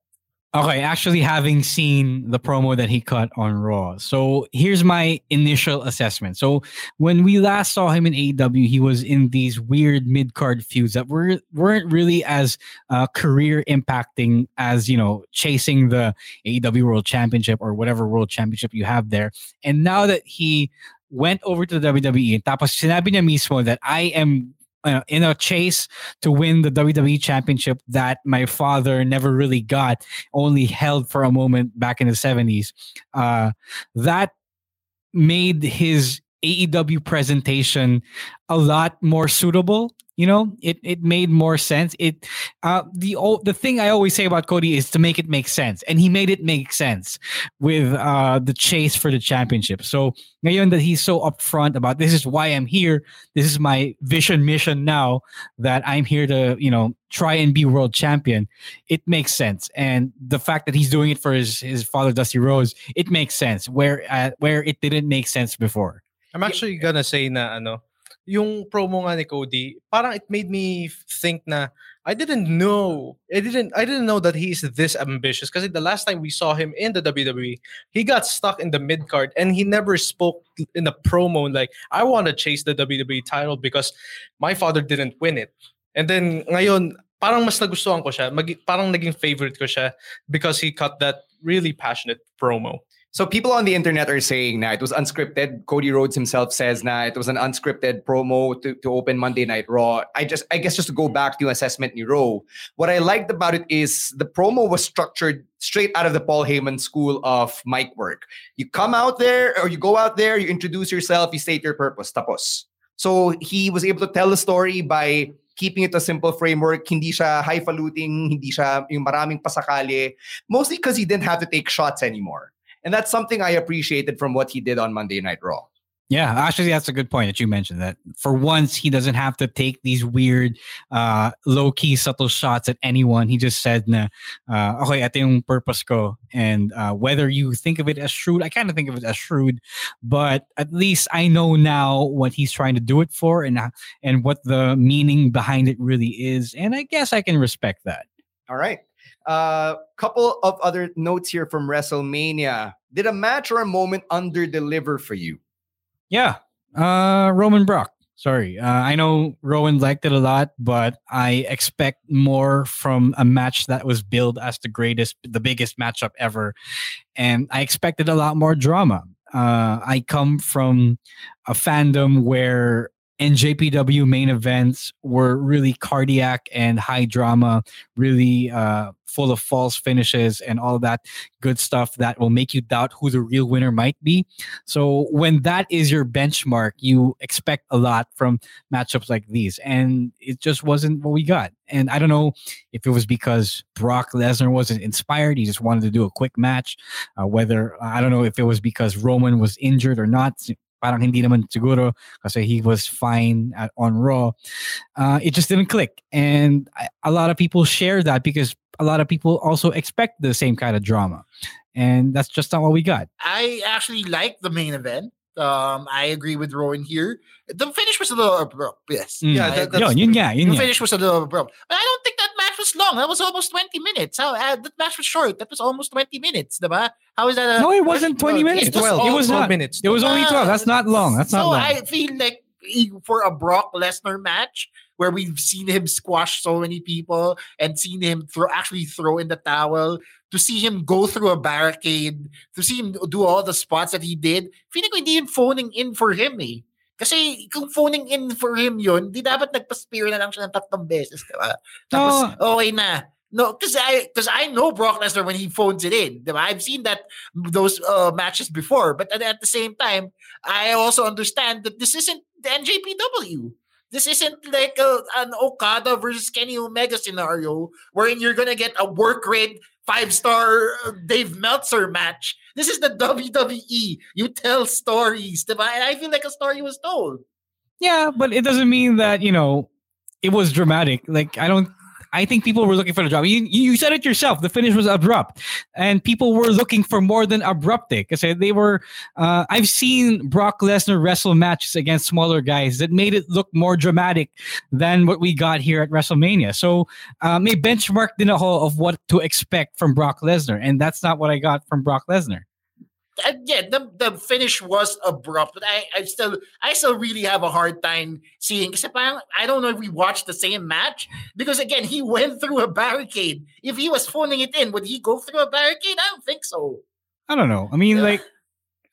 Okay, actually having seen the promo that he cut on Raw. So here's my initial assessment. So when we last saw him in AEW, he was in these weird mid-card feuds that were weren't really as uh, career impacting as, you know, chasing the AEW World Championship or whatever World Championship you have there. And now that he went over to the WWE, tapos sinabi niya mismo that I am uh, in a chase to win the WWE Championship that my father never really got, only held for a moment back in the 70s. Uh, that made his AEW presentation a lot more suitable. You know, it it made more sense. It uh, the o- the thing I always say about Cody is to make it make sense, and he made it make sense with uh, the chase for the championship. So ngayon that he's so upfront about this is why I'm here. This is my vision mission now that I'm here to you know try and be world champion. It makes sense, and the fact that he's doing it for his his father Dusty Rhodes, it makes sense. Where uh, where it didn't make sense before. I'm actually gonna say na ano, yung promo nga ni Cody, parang it made me think na I didn't know. I didn't. I didn't know that he's this ambitious. Because the last time we saw him in the WWE, he got stuck in the mid card, and he never spoke in the promo like, "I want to chase the WWE title because my father didn't win it." And then ngayon, parang mas nagustuhan ko siya. Mag, parang naging favorite ko siya because he cut that really passionate promo. So people on the internet are saying that it was unscripted. Cody Rhodes himself says that it was an unscripted promo to, to open Monday Night Raw. I just I guess just to go back to assessment ni Raw, what I liked about it is the promo was structured straight out of the Paul Heyman school of mic work. You come out there or you go out there, you introduce yourself, you state your purpose, tapos. So he was able to tell the story by keeping it a simple framework, hindi siya highfalutin, hindi siya yung maraming pasakali, mostly because he didn't have to take shots anymore. And that's something I appreciated from what he did on Monday Night Raw. Yeah, actually, that's a good point that you mentioned. That for once, he doesn't have to take these weird, uh, low key, subtle shots at anyone. He just said, na, uh, okay, ito yung purpose ko. And uh, whether you think of it as shrewd, I kind of think of it as shrewd, but at least I know now what he's trying to do it for and, and what the meaning behind it really is. And I guess I can respect that. All right. A uh, couple of other notes here from WrestleMania. Did a match or a moment under deliver for you? Yeah, uh, Roman Brock. Sorry, uh, I know Rowan liked it a lot, but I expect more from a match that was billed as the greatest, the biggest matchup ever, and I expected a lot more drama. Uh, I come from a fandom where NJPW main events were really cardiac and high drama, really uh, full of false finishes and all that good stuff that will make you doubt who the real winner might be. So when that is your benchmark, you expect a lot from matchups like these, and it just wasn't what we got. And I don't know if it was because Brock Lesnar wasn't inspired; he just wanted to do a quick match. Uh, whether I don't know if it was because Roman was injured or not parang hindi naman siguro kasi he was fine at, on Raw. Uh, it just didn't click. And I, a lot of people share that because a lot of people also expect the same kind of drama. And that's just not what we got. I actually like the main event. Um, I agree with Rowan here. The finish was a little abrupt. Yes. Mm. Yeah, that, that's, yun, yun, yeah, yun, the finish was a little abrupt. But I don't think that match was long. That was almost 20 minutes. How uh, that match was short. That was almost 20 minutes, diba? How is that? No, it wasn't 20 minutes. It was, 12, it was 12 not. minutes. It was only 12. That's not long. That's so not long. I feel like for a Brock Lesnar match where we've seen him squash so many people and seen him throw actually throw in the towel, to see him go through a barricade, to see him do all the spots that he did, feeling ko hindi yun phoning in for him eh. Kasi kung phoning in for him yun, di dapat nagpa-spear na lang siya ng tatlong beses, diba? Tapos, okay na. No, because I because I know Brock Lesnar when he phones it in. I've seen that those uh, matches before, but at, at the same time, I also understand that this isn't the NJPW. This isn't like a, an Okada versus Kenny Omega scenario wherein you're gonna get a work rate five star uh, Dave Meltzer match. This is the WWE. You tell stories, and I feel like a story was told. Yeah, but it doesn't mean that you know it was dramatic. Like I don't. I think people were looking for the drama. You, you said it yourself. The finish was abrupt, and people were looking for more than abrupt. Because they were. Uh, I've seen Brock Lesnar wrestle matches against smaller guys that made it look more dramatic than what we got here at WrestleMania. So uh, may benchmark din ako of what to expect from Brock Lesnar, and that's not what I got from Brock Lesnar uh, yeah, the, the finish was abrupt, but I, I still I still really have a hard time seeing I don't know if we watched the same match because again he went through a barricade. If he was phoning it in, would he go through a barricade? I don't think so. I don't know. I mean, yeah. like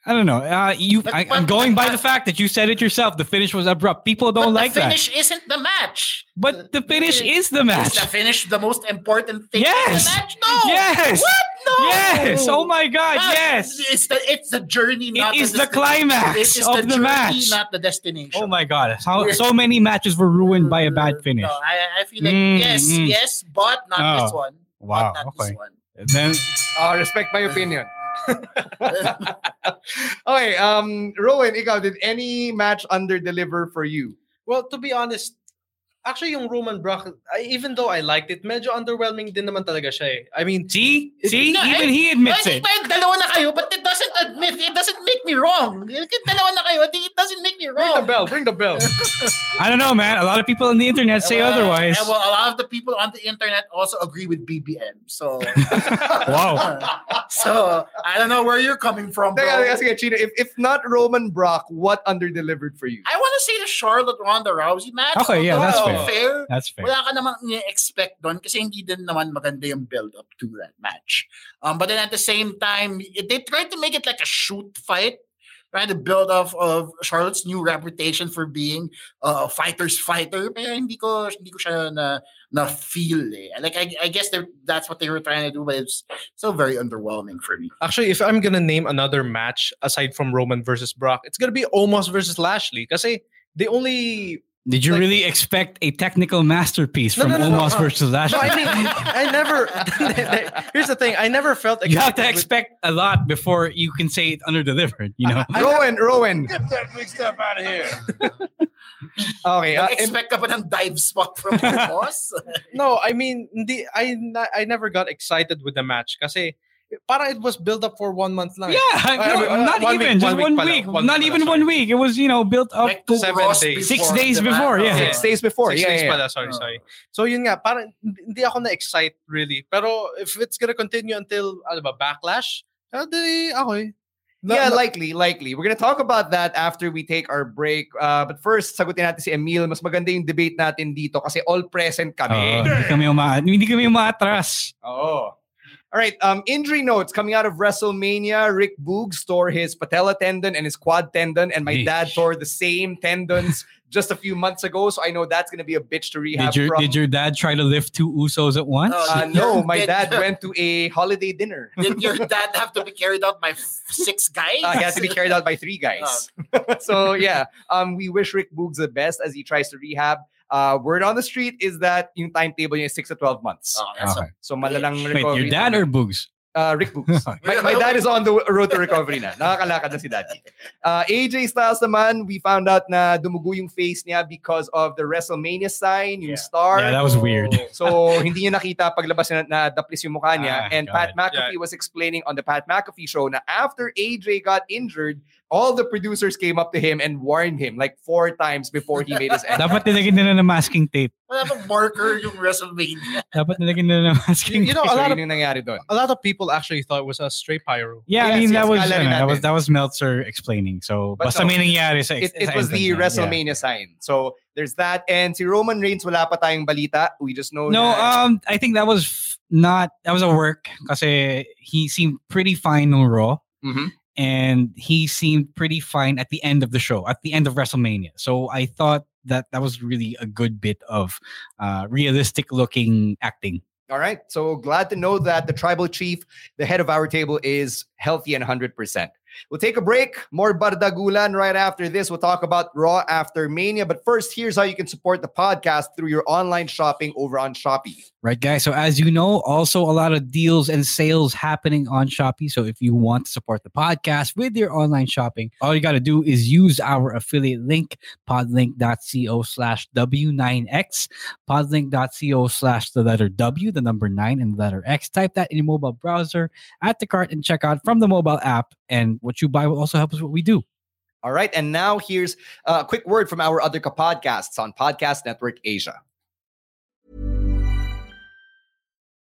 I don't know. Uh, you, But- I, but- I'm going by but- the fact that you said it yourself. The finish was abrupt. People don't But like the that. finish isn't the match. But the finish is the Is match. the finish the most important thing Yes. in the match? No. Yes. What? No. Yes. Oh my God. Ah, Yes. It's the it's the journey, not is the destination. climax It is of the, the journey, match. not the destination. Oh my God. How, so many matches were ruined by a bad finish. No, I, I feel like Mm, yes, mm. yes, but not Oh. this one. Wow. Not Okay. this one. Then Uh, respect my opinion. okay, um, Rowan, ikaw, did any match under deliver for you? Well, to be honest, actually yung Roman Brock, I, even though I liked it, medyo underwhelming din naman talaga siya eh. I mean, see, It- see, No, even eh, he admits Ay, it. well, dalawa na kayo, but it doesn't admit it doesn't make me wrong. Dalawa na kayo, it doesn't make me wrong. Ring the bell. Ring the bell. I don't know, man. A lot of people on the internet say Well, otherwise. yeah, well, a lot of the people on the internet also agree with BBM. So, wow. so I don't know where you're coming from, bro. Teka, teka, sige, Chino, if, if not Roman Brock, what underdelivered for you? I want to say the Charlotte Ronda Rousey match. Okay, yeah, that's Although fair. That's fair. Wala ka namang expect doon kasi hindi din naman maganda yung build up to that match. Um, but then at the same time, they tried to make it like a shoot fight. Trying to build off of Charlotte's new reputation for being uh, a fighter's fighter. Pero hindi ko, hindi ko siya na, na feel eh. Like, I, I guess that's what they were trying to do, but it's still very underwhelming for me. Actually, if I'm gonna name another match aside from Roman versus Brock, it's gonna be Omos versus Lashley. Because they only Did you like- really expect a technical masterpiece No, from no, no, no. Omos versus Lashley? No, I mean, I never. here's the thing. I never felt. you have to excited with- expect a lot before you can say it underdelivered. You know. Rowan, Rowan. Get that big stuff out of here. Okay, uh, Expect ka pa ng dive spot from Omos? No, I mean, hindi, I I never got excited with the match kasi parang it was built up for one month lang. Yeah, I- no, uh, not one even week, just one pala, week, one not week even pala, one week. It was you know built up Like to Seven days. six before, days before. Yeah, Six days before. Six yeah, days yeah, yeah. pala, sorry, sorry. So yun nga, parang hindi ako na-excite really. Pero if it's gonna continue until, ano ba, backlash, uh, di, ako eh. Yeah, na- likely, likely. We're gonna talk about that after we take our break. Uh, but first, sagutin natin si Emil. Mas maganda yung debate natin dito kasi all present kami. Oo, hindi kami uma hindi kami umaatras. Oh. All right. Um, injury notes coming out of WrestleMania. Rick Boogs tore his patella tendon and his quad tendon, and my dad tore the same tendons just a few months ago. So I know that's gonna be a bitch to rehab Did your from. did your dad try to lift two Usos at once? Oh, uh, no, my dad went to a holiday dinner. Did your dad have to be carried out by six guys? Uh, he has to be carried out by three guys. so yeah, um, we wish Rick Boogs the best as he tries to rehab. Uh, word on the street is that yung timetable niya is six to twelve months. Oh, that's Okay. So malalang Wait, recovery. your dad or Boogs? Uh, Rick Boogs. my, my dad is on the road to recovery na. Nakakalakad na si daddy. Uh, AJ Styles naman, we found out na dumugo yung face niya because of the WrestleMania sign, yung star. Yeah, that was weird. So, hindi niya nakita paglabas na, na daplis yung mukha niya. Ah, and God. Pat McAfee was explaining on the Pat McAfee show na after AJ got injured, all the producers came up to him and warned him like four times before he made his entrance. Dapat nilagyan nila ng masking tape. Wala bang marker yung WrestleMania? Dapat nilagyan nila ng masking You know, a lot of nangyari doon. a lot of people actually thought it was a straight pyro. Yeah, I Yes, mean that was kala rin ano, that was natin. that was Meltzer explaining. So But basta no, may nangyari sa It, it sa was the entrance. Yeah. WrestleMania sign. So, there's that. And si Roman Reigns, wala pa tayong balita. We just know No, na- um, I think that was not that was a work because he seemed pretty fine on Raw, Mhm. And he seemed pretty fine at the end of the show, at the end of WrestleMania. So I thought that that was really a good bit of uh, realistic looking acting. All right. So glad to know that the tribal chief, the head of our table, is healthy and 100%. We'll take a break. More Bardagulan right after this. We'll talk about Raw after Mania. But first, here's how you can support the podcast through your online shopping over on Shopee. Right, guys. So as you know, also a lot of deals and sales happening on Shopee. So if you want to support the podcast with your online shopping, all you got to do is use our affiliate link, podlink.co slash W9X, podlink.co slash the letter W, the number nine, and the letter X. Type that in your mobile browser at the cart and check out from the mobile app. And what you buy will also help us what we do. All right. And now here's a quick word from our other podcasts on Podcast Network Asia.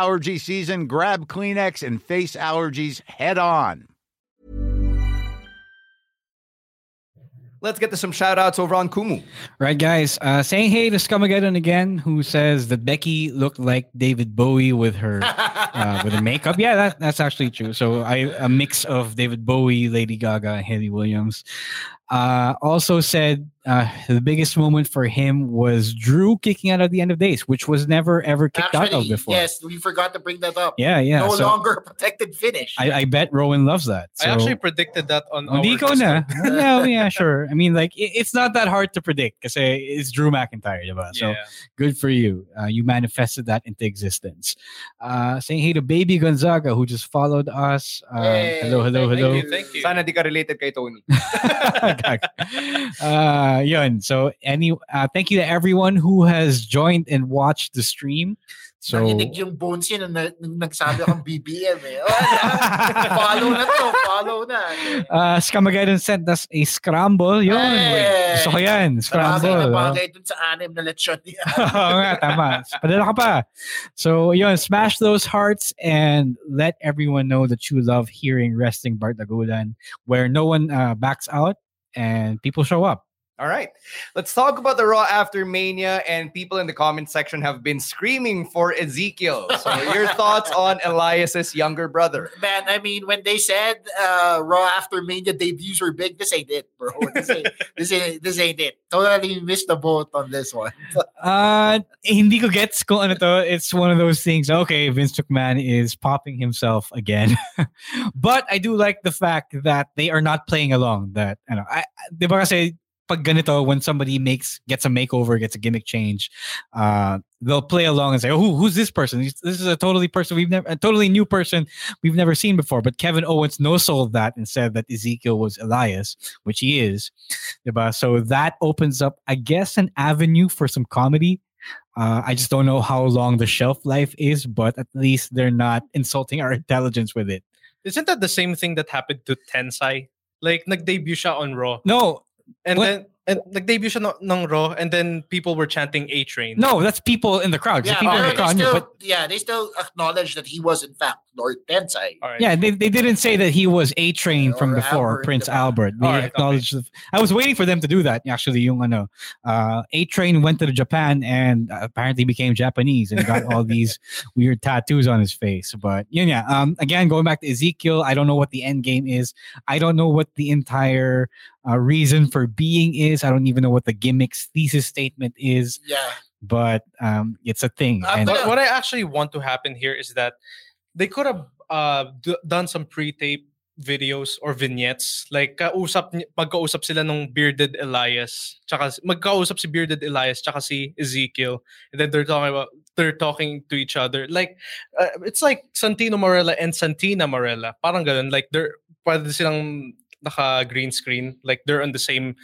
allergy season, grab Kleenex and face allergies head on. Let's get to some shout outs over on Kumu. Right, guys. Uh, saying hey to Scamageddon again, who says that Becky looked like David Bowie with her uh, with her makeup. Yeah, that, that's actually true. So I a mix of David Bowie, Lady Gaga, and Hayley Williams. Uh, also said uh, the biggest moment for him was Drew kicking out at the end of days, which was never ever kicked Actually, out of before. yes, we forgot to bring that up. Yeah, yeah, No so- longer a protected finish. I, I bet Rowan loves that. I actually predicted that on our di na. No, yeah, sure. I mean, like, it- it's not that hard to predict because it's Drew McIntyre, diba? So, Yeah. good for you. Uh, you manifested that into existence. Uh, saying hey to Baby Gonzaga, who just followed us. Uh, hello, hello, hello. Thank you. Sana di ka related kay Tony. uh, yun. So, any, uh, thank you to everyone who has joined and watched the stream. So, Nanginig yung bones yun na- nung nagsabi akong BBM eh. Oh, follow na to, follow na. uh, Scamageddon sent us a scramble. Yun. Hey! Gusto ko yan. Bagay Scramble. na oh. bagay dun sa anim na lechon niya. Oo nga, tama. Padala ka pa. So, yun, smash those hearts and let everyone know that you love hearing Wrestling Bartagulan, where no one uh, backs out and people show up. All right. Let's talk about the Raw after Mania. And people in the comment section have been screaming for Ezekiel. So, your thoughts on Elias's younger brother? Man, I mean, when they said uh, Raw after Mania debuts were big, this ain't it, bro. This ain't, this ain't, this ain't it. Totally missed the boat on this one. Uh, hindi ko gets kung ano to. It's one of those things. Okay, Vince McMahon is popping himself again. but I do like the fact that they are not playing along. That, ano, I, I- di ba kasi pag ganito, when somebody makes, gets a makeover, gets a gimmick change, uh, they'll play along and say, oh, who, who's this person? This is a totally person we've never, a totally new person we've never seen before. But Kevin Owens no sold that and said that Ezekiel was Elias, which he is. Diba? So that opens up, I guess, an avenue for some comedy. Uh, I just don't know how long the shelf life is, but at least they're not insulting our intelligence with it. Isn't that the same thing that happened to Tensai? Like, nag-debut siya on Raw. No. And What? then, and nag-debut siya ng, ng Raw, and then people were chanting A-Train. No, that's people in the crowd. Yeah, people in pero the they still, but yeah, they still acknowledge that he was in fact Lord Tensai. yeah, they, they didn't say that he was A Train from before Albert, Prince diba? Albert. They Alright, acknowledged. the- I was waiting for them to do that. Actually, yung ano, uh, A Train went to Japan and apparently became Japanese and got all these weird tattoos on his face. But yun, yeah. Um, again, going back to Ezekiel, I don't know what the end game is. I don't know what the entire uh, reason for being is. I don't even know what the gimmick's thesis statement is. Yeah. But um, it's a thing. Uh, and but what I actually want to happen here is that they could have uh, d- done some pre-tape videos or vignettes like kausap ni- magkausap sila nung bearded Elias tsaka s- magkausap si bearded Elias tsaka si Ezekiel and then they're talking about they're talking to each other like uh, it's like Santino Marella and Santina Marella parang ganun like they're pwede silang naka green screen like they're on the same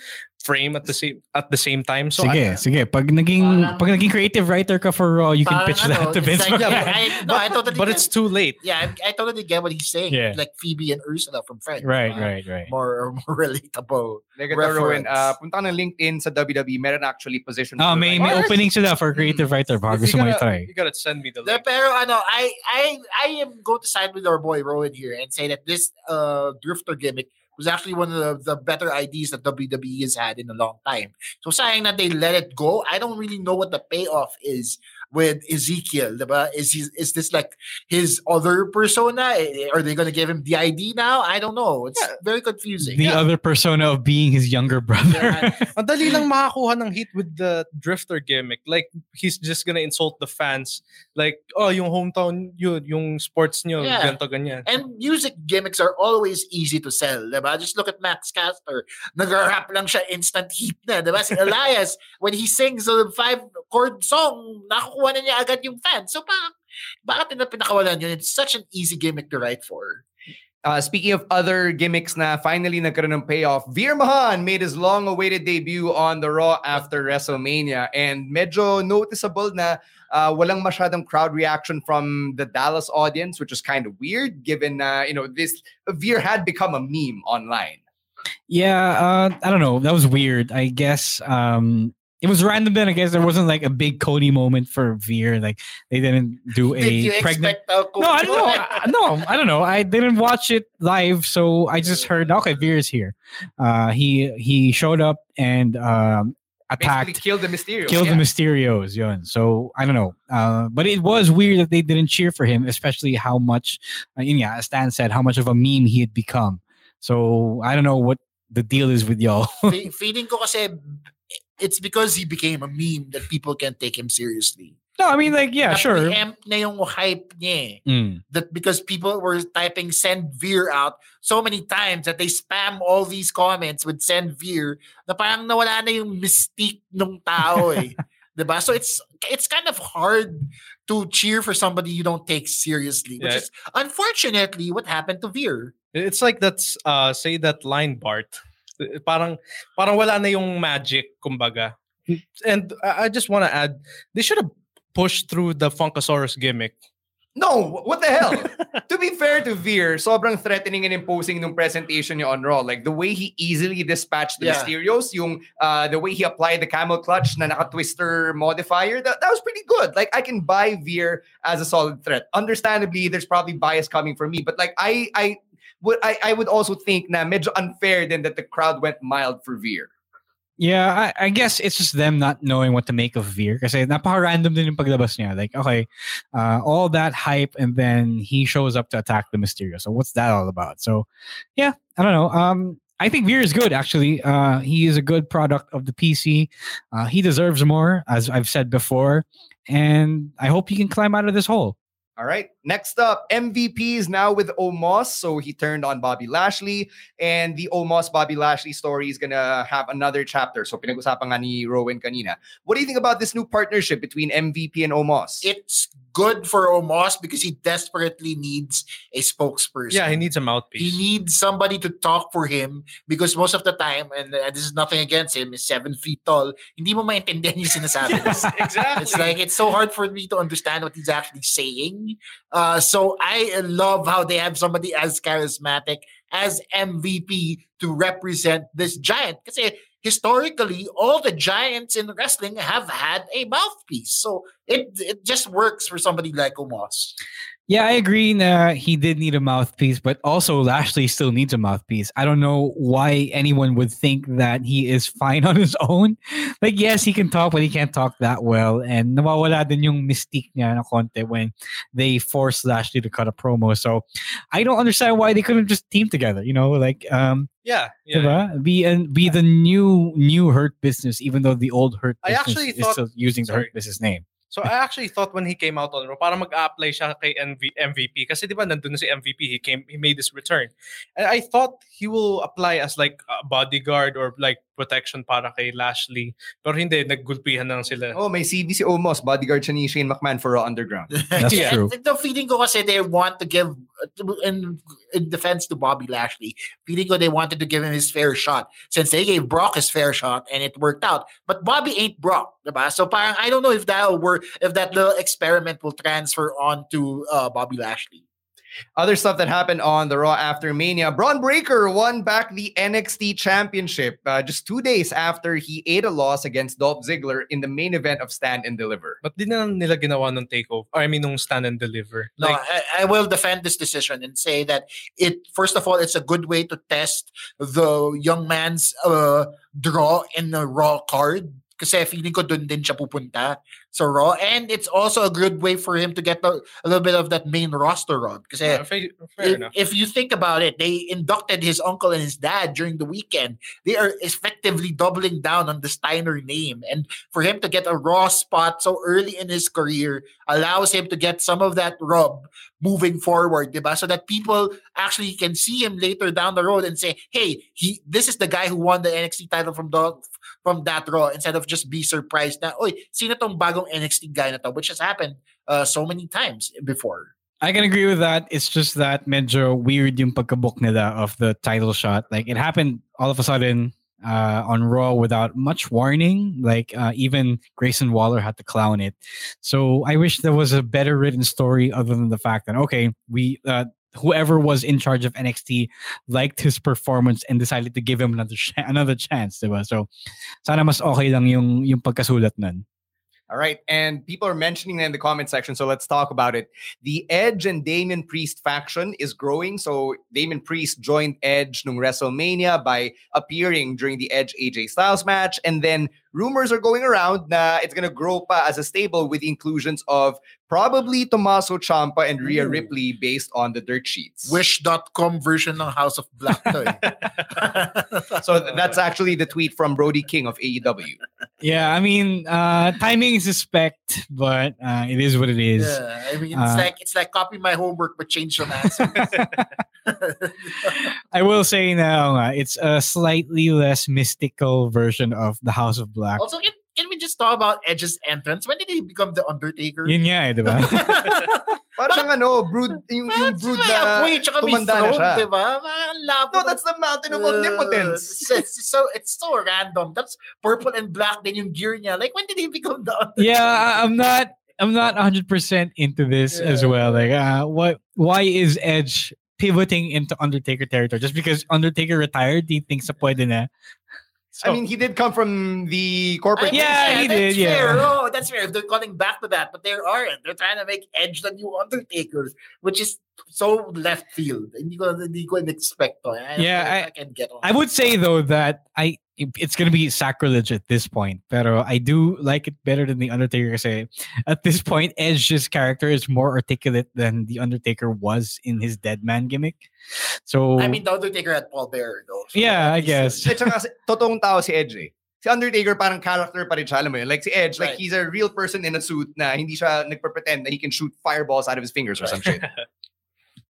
frame at the same at the same time so sige, I- sige. Pag naging, pag naging creative writer ka for Raw, you can pitch ano, that to Vince like, yeah, but I, no, I totally but get- it's too late Yeah, I, I totally get what he's saying. Yeah. Like Phoebe and Ursula from Friends. Right, diba? right, right. More more relatable. Like ito, Rowan, reference. uh, punta ka ng LinkedIn sa WWE, meron actually position. Oh, for may, like- may opening sila for creative writer. Baka you gusto mo gotta, i-try. you gotta send me the The, link pero ano, I I I am going to side with our boy Rowan here and say that this uh drifter gimmick was actually one of the, the better ideas that WWE has had in a long time. So saying that they let it go, I don't really know what the payoff is with Ezekiel. Is he, is this like his other persona? Eh, Are they going to give him the ID now? I don't know. It's very confusing. The other persona of being his younger brother. Ang dali lang makakuha ng hit with the drifter gimmick. Like, he's just gonna insult the fans. Like, oh, yung hometown yun, yung sports nyo, Yeah. ganito, ganyan. And music gimmicks are always easy to sell, diba? Just look at Max Caster. Nag-rap lang siya instant heat na, diba? Si Elias, when he sings a five-chord song, nakukuha na niya agad yung fans. So, bakit, bakit na pinakawalan yun? It's such an easy gimmick to write for. Uh, speaking of other gimmicks na finally nagkaroon ng payoff, Veer Mahaan made his long-awaited debut on the Raw after WrestleMania and medyo noticeable na uh, walang masyadong crowd reaction from the Dallas audience, which is kind of weird given uh, you know this Veer had become a meme online. yeah, uh, I don't know. That was weird. I guess um, it was random then. I guess there wasn't like a big Cody moment for Veer. Like they didn't do a Did pregnant. a No, I don't know. I- no, I don't know. I didn't watch it live, so I just heard okay, Veer is here. Uh, he he showed up and um, Basically attacked, killed the Mysterio. killed yeah. the Mysterios. Yun. So I don't know. Uh, but it was weird that they didn't cheer for him, especially how much. Uh, nga, as Stan said, how much of a meme he had become. So I don't know what the deal is with y'all. Fe- feeling ko kasi it's because he became a meme that people can't take him seriously. No, I mean like yeah, Na sure. na yung hype niya eh. Mm. That because people were typing send Veer out so many times that they spam all these comments with send Veer na parang nawala na yung mystique ng tao eh. 'Di ba? So it's it's kind of hard to cheer for somebody you don't take seriously, which Yeah. is unfortunately what happened to Veer. It's like that's uh say that line Bart. Uh, Parang parang wala na yung magic kumbaga. And I I just want to add they should have pushed through the Funkasaurus gimmick. No, what the hell? to be fair to Veer, sobrang threatening and imposing nung presentation niya on Raw. Like the way he easily dispatched the Yeah. Mysterios, yung uh, the way he applied the camel clutch na naka-twister modifier, that, that was pretty good. Like I can buy Veer as a solid threat. Understandably, there's probably bias coming from me, but like I I would I, I would also think na medyo unfair then that the crowd went mild for Veer. Yeah, I, I guess it's just them not knowing what to make of Veer. Kasi napaka-random din yung paglabas niya. Like, okay, uh, all that hype and then he shows up to attack the Mysterio. So what's that all about? So, yeah, I don't know. Um, I think Veer is good, actually. Uh, he is a good product of the PC. Uh, he deserves more, as I've said before. And I hope he can climb out of this hole. All right. Next up, MVP is now with Omos. So he turned on Bobby Lashley. And the Omos Bobby Lashley story is to have another chapter. So pinag-usapan ni Rowan kanina. What do you think about this new partnership between MVP and Omos? It's good for Omos because he desperately needs a spokesperson. Yeah, he needs a mouthpiece. He needs somebody to talk for him because most of the time, and uh, this is nothing against him, is seven feet tall. Hindi mo maintindihan yung sinasabi. niya. exactly. It's like it's so hard for me to understand what he's actually saying. Uh, so I love how they have somebody as charismatic as MVP to represent this giant. Because historically, all the giants in wrestling have had a mouthpiece. So it it just works for somebody like Omos. Yeah, I agree. Nah, he did need a mouthpiece, but also Lashley still needs a mouthpiece. I don't know why anyone would think that he is fine on his own. Like, yes, he can talk, but he can't talk that well. And nawawala din yung mystique niya na konti when they forced Lashley to cut a promo. So I don't understand why they couldn't just team together. You know, like um, Yeah, yeah. be and be the new new Hurt Business, even though the old Hurt I Business actually is thought- still using the. Hurt Business name. So I actually thought when he came out on Raw, para mag-apply siya kay MV, MVP. Kasi di ba nandun na si MVP, he came, he made his return. And I thought he will apply as like a bodyguard or like protection para kay Lashley. Pero hindi, naggulpihan lang sila. Oh, may CV si Omos, bodyguard siya ni Shane McMahon for Raw Underground. That's Yeah, true. The feeling ko kasi they want to give, in, in defense to Bobby Lashley, feeling ko they wanted to give him his fair shot since they gave Brock his fair shot and it worked out. But Bobby ain't Brock, diba? So parang I don't know if that'll work, if that little experiment will transfer on to uh, Bobby Lashley. Other stuff that happened on the Raw after Mania. Bron Breakker won back the NXT Championship uh, just two days after he ate a loss against Dolph Ziggler in the main event of Stand and Deliver. Ba't di na nila ginawa ng takeover? Or I mean, nung stand and deliver? No, Like, I, I will defend this decision and say that it first of all, it's a good way to test the young man's uh, draw in the raw card. Kasi feeling ko dun din siya pupunta sa Raw. And it's also a good way for him to get a, a little bit of that main roster run. Fair, fair if, if you think about it, they inducted his uncle and his dad during the weekend. They are effectively doubling down on the Steiner name. And for him to get a raw spot so early in his career allows him to get some of that rub moving forward, diba? So that people actually can see him later down the road and say, hey, he this is the guy who won the NXT title from the from that Raw instead of just be surprised na, oy, sino tong bagong NXT guy na to? Which has happened uh, so many times before. I can agree with that. It's just that medyo weird yung pagkabook nila of the title shot. Like it happened all of a sudden uh, on Raw without much warning. Like uh, even Grayson Waller had to clown it. So I wish there was a better written story other than the fact that okay, we uh, whoever was in charge of NXT liked his performance and decided to give him another sh- another chance, diba? So sana mas okay lang yung yung pagkasulat nun. All right. And people are mentioning that in the comment section. So let's talk about it. The Edge and Damien Priest faction is growing. So Damien Priest joined Edge nung WrestleMania by appearing during the Edge AJ Styles match. And then rumors are going around na it's gonna grow pa as a stable with inclusions of probably Tommaso Ciampa and Rhea Ooh. Ripley based on the dirt sheets. Wish.com version ng House of Black to eh. so that's actually the tweet from Brody King of AEW. Yeah, I mean, uh, timing is suspect, but uh, it is what it is. Yeah, I mean, it's Uh, like it's like copy my homework but change some answers. I will say now, uh, it's a slightly less mystical version of the House of Black. Also, can, can we just talk about Edge's entrance? When did he become the Undertaker? Yun nga eh, di ba? Parang siyang ano, brood, yung, yung brood May na apoy, tsaka may tumanda na siya. di ba? No, that's the mountain of Uh, omnipotence. it's, it's so it's so random. That's purple and black. Then yung gear niya. Like when did he become the Undertaker? yeah, I- I'm not. I'm not 100 percent into this as well. Like, uh, what? Why is Edge pivoting into Undertaker territory? Just because Undertaker retired, do he thinks sa pwede na. I oh. mean, he did come from the corporate. I mean, Yeah, he that's did, yeah. Oh, that's fair. If they're calling back to that, but they aren't. They're trying to make Edge the new Undertaker, which is so left field. Hindi ko, hindi ko expect to. I, Yeah, I, I- I can get on. I would say though that I it's gonna be sacrilege at this point, pero I do like it better than the Undertaker. Kasi at this point, Edge's character is more articulate than the Undertaker was in his Dead Man gimmick. So I mean, the Undertaker had Paul Bearer, though. so yeah, I guess. Kasi, totoong tao si Edge eh. Si Undertaker parang character pa rin siya, alam mo yun. Like si Edge, like Right. he's a real person in a suit na hindi siya nagpre-pretend na he can shoot fireballs out of his fingers or some shit.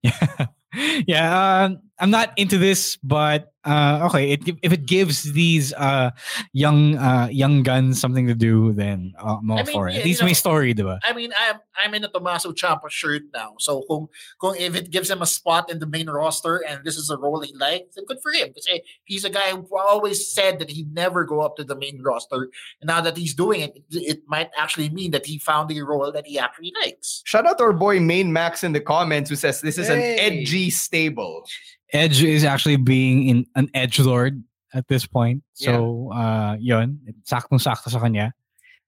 yeah, um, I'm not into this, but uh, okay, it, if it gives these uh, young uh, young guns something to do, then uh, I'm all I mean, for it. yeah, At you least may know, story, diba? I mean, I'm I'm in a Tommaso Ciampa shirt now. So kung, kung if it gives him a spot in the main roster and this is a role he likes, then good for him. Because he's a guy who always said that he'd never go up to the main roster. And now that he's doing it, it, it might actually mean that he found a role that he actually likes. Shout out to our boy Main Max in the comments who says this is an edgy stable. Edge is actually being in an edge lord at this point. So, uh, yun, saktong-sakto sa kanya.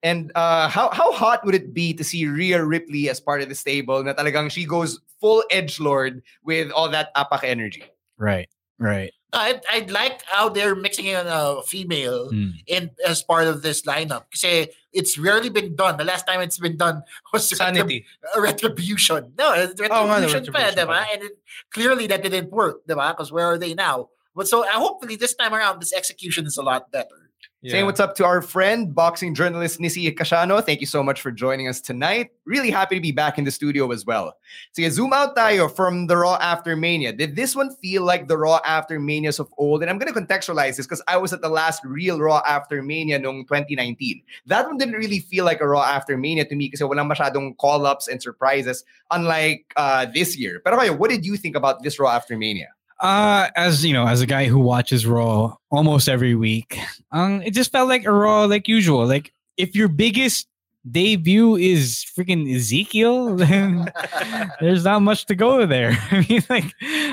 And uh, how how hot would it be to see Rhea Ripley as part of the stable? Na talagang she goes full edge lord with all that apak energy. Right, right. I'd, I'd like how they're mixing in a female Mm. in as part of this lineup. Because it's rarely been done. The last time it's been done was Sanity. a retribution. No, it's Oh, nga, retribution, pa, diba? And it, clearly that didn't work, diba? Because where are they now? But so uh, hopefully this time around, this execution is a lot better. Saying what's up to our friend, boxing journalist Nisi Casano. Thank you so much for joining us tonight. Really happy to be back in the studio as well. So yeah, zoom out tayo from the Raw After Mania. Did this one feel like the Raw After Manias of old? And I'm going to contextualize this because I was at the last real Raw After Mania noong 2019. That one didn't really feel like a Raw After Mania to me because walang masyadong call-ups and surprises unlike uh, this year. Pero kayo, what did you think about this Raw After Mania? Uh, as you know, as a guy who watches Raw almost every week, um, it just felt like a Raw like usual. Like if your biggest debut is freaking Ezekiel, then there's not much to go there. I mean, like,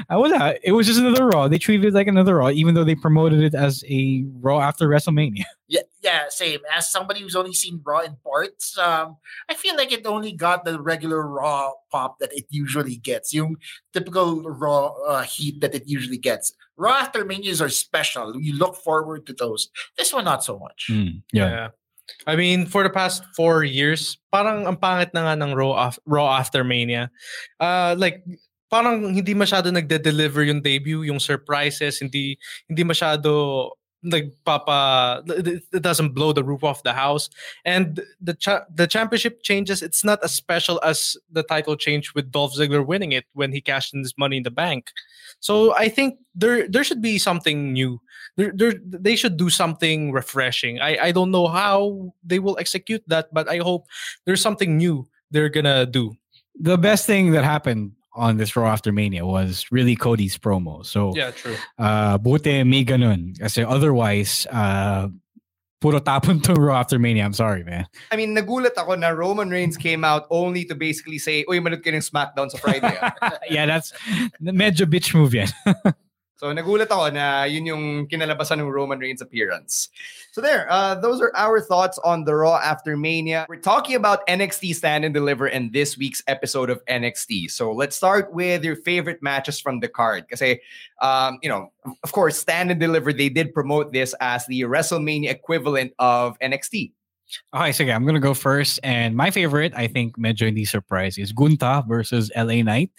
I was uh, it was just another Raw. They treated it like another Raw, even though they promoted it as a Raw after WrestleMania. Yeah, yeah, same. As somebody who's only seen Raw in parts, um, I feel like it only got the regular Raw pop that it usually gets. Yung typical Raw uh, heat that it usually gets. Raw after Manias are special. You look forward to those. This one, not so much. Yeah. I mean, for the past four years, parang ang pangit na nga ng Raw, Raw After Mania. Uh, like, parang hindi masyado nagde-deliver yung debut, yung surprises, hindi hindi masyado nagpapa it doesn't blow the roof off the house and the cha- the championship changes it's not as special as the title change with Dolph Ziggler winning it when he cashed in his money in the bank so I think there there should be something new there, there, they should do something refreshing I I don't know how they will execute that but I hope there's something new they're gonna do The best thing that happened on this Raw after Mania was really Cody's promo. So yeah true uh, buti may ganun. Kasi otherwise, uh, puro tapon to Raw after Mania. I'm sorry, man. I mean, nagulat ako na Roman Reigns came out only to basically say, uy, manood ka ng SmackDown sa Friday. ah." yeah, that's medyo bitch move yan. So nagulat ako na yun yung kinalabasan ng Roman Reigns appearance. So there, uh, those are our thoughts on the Raw after Mania. We're talking about NXT Stand and Deliver in this week's episode of NXT. So let's start with your favorite matches from the card. Kasi, um, you know, of course, Stand and Deliver, they did promote this as the WrestleMania equivalent of NXT. Okay, sige, I'm gonna go first. And my favorite, I think, medyo hindi surprise, is Gunther versus LA Knight.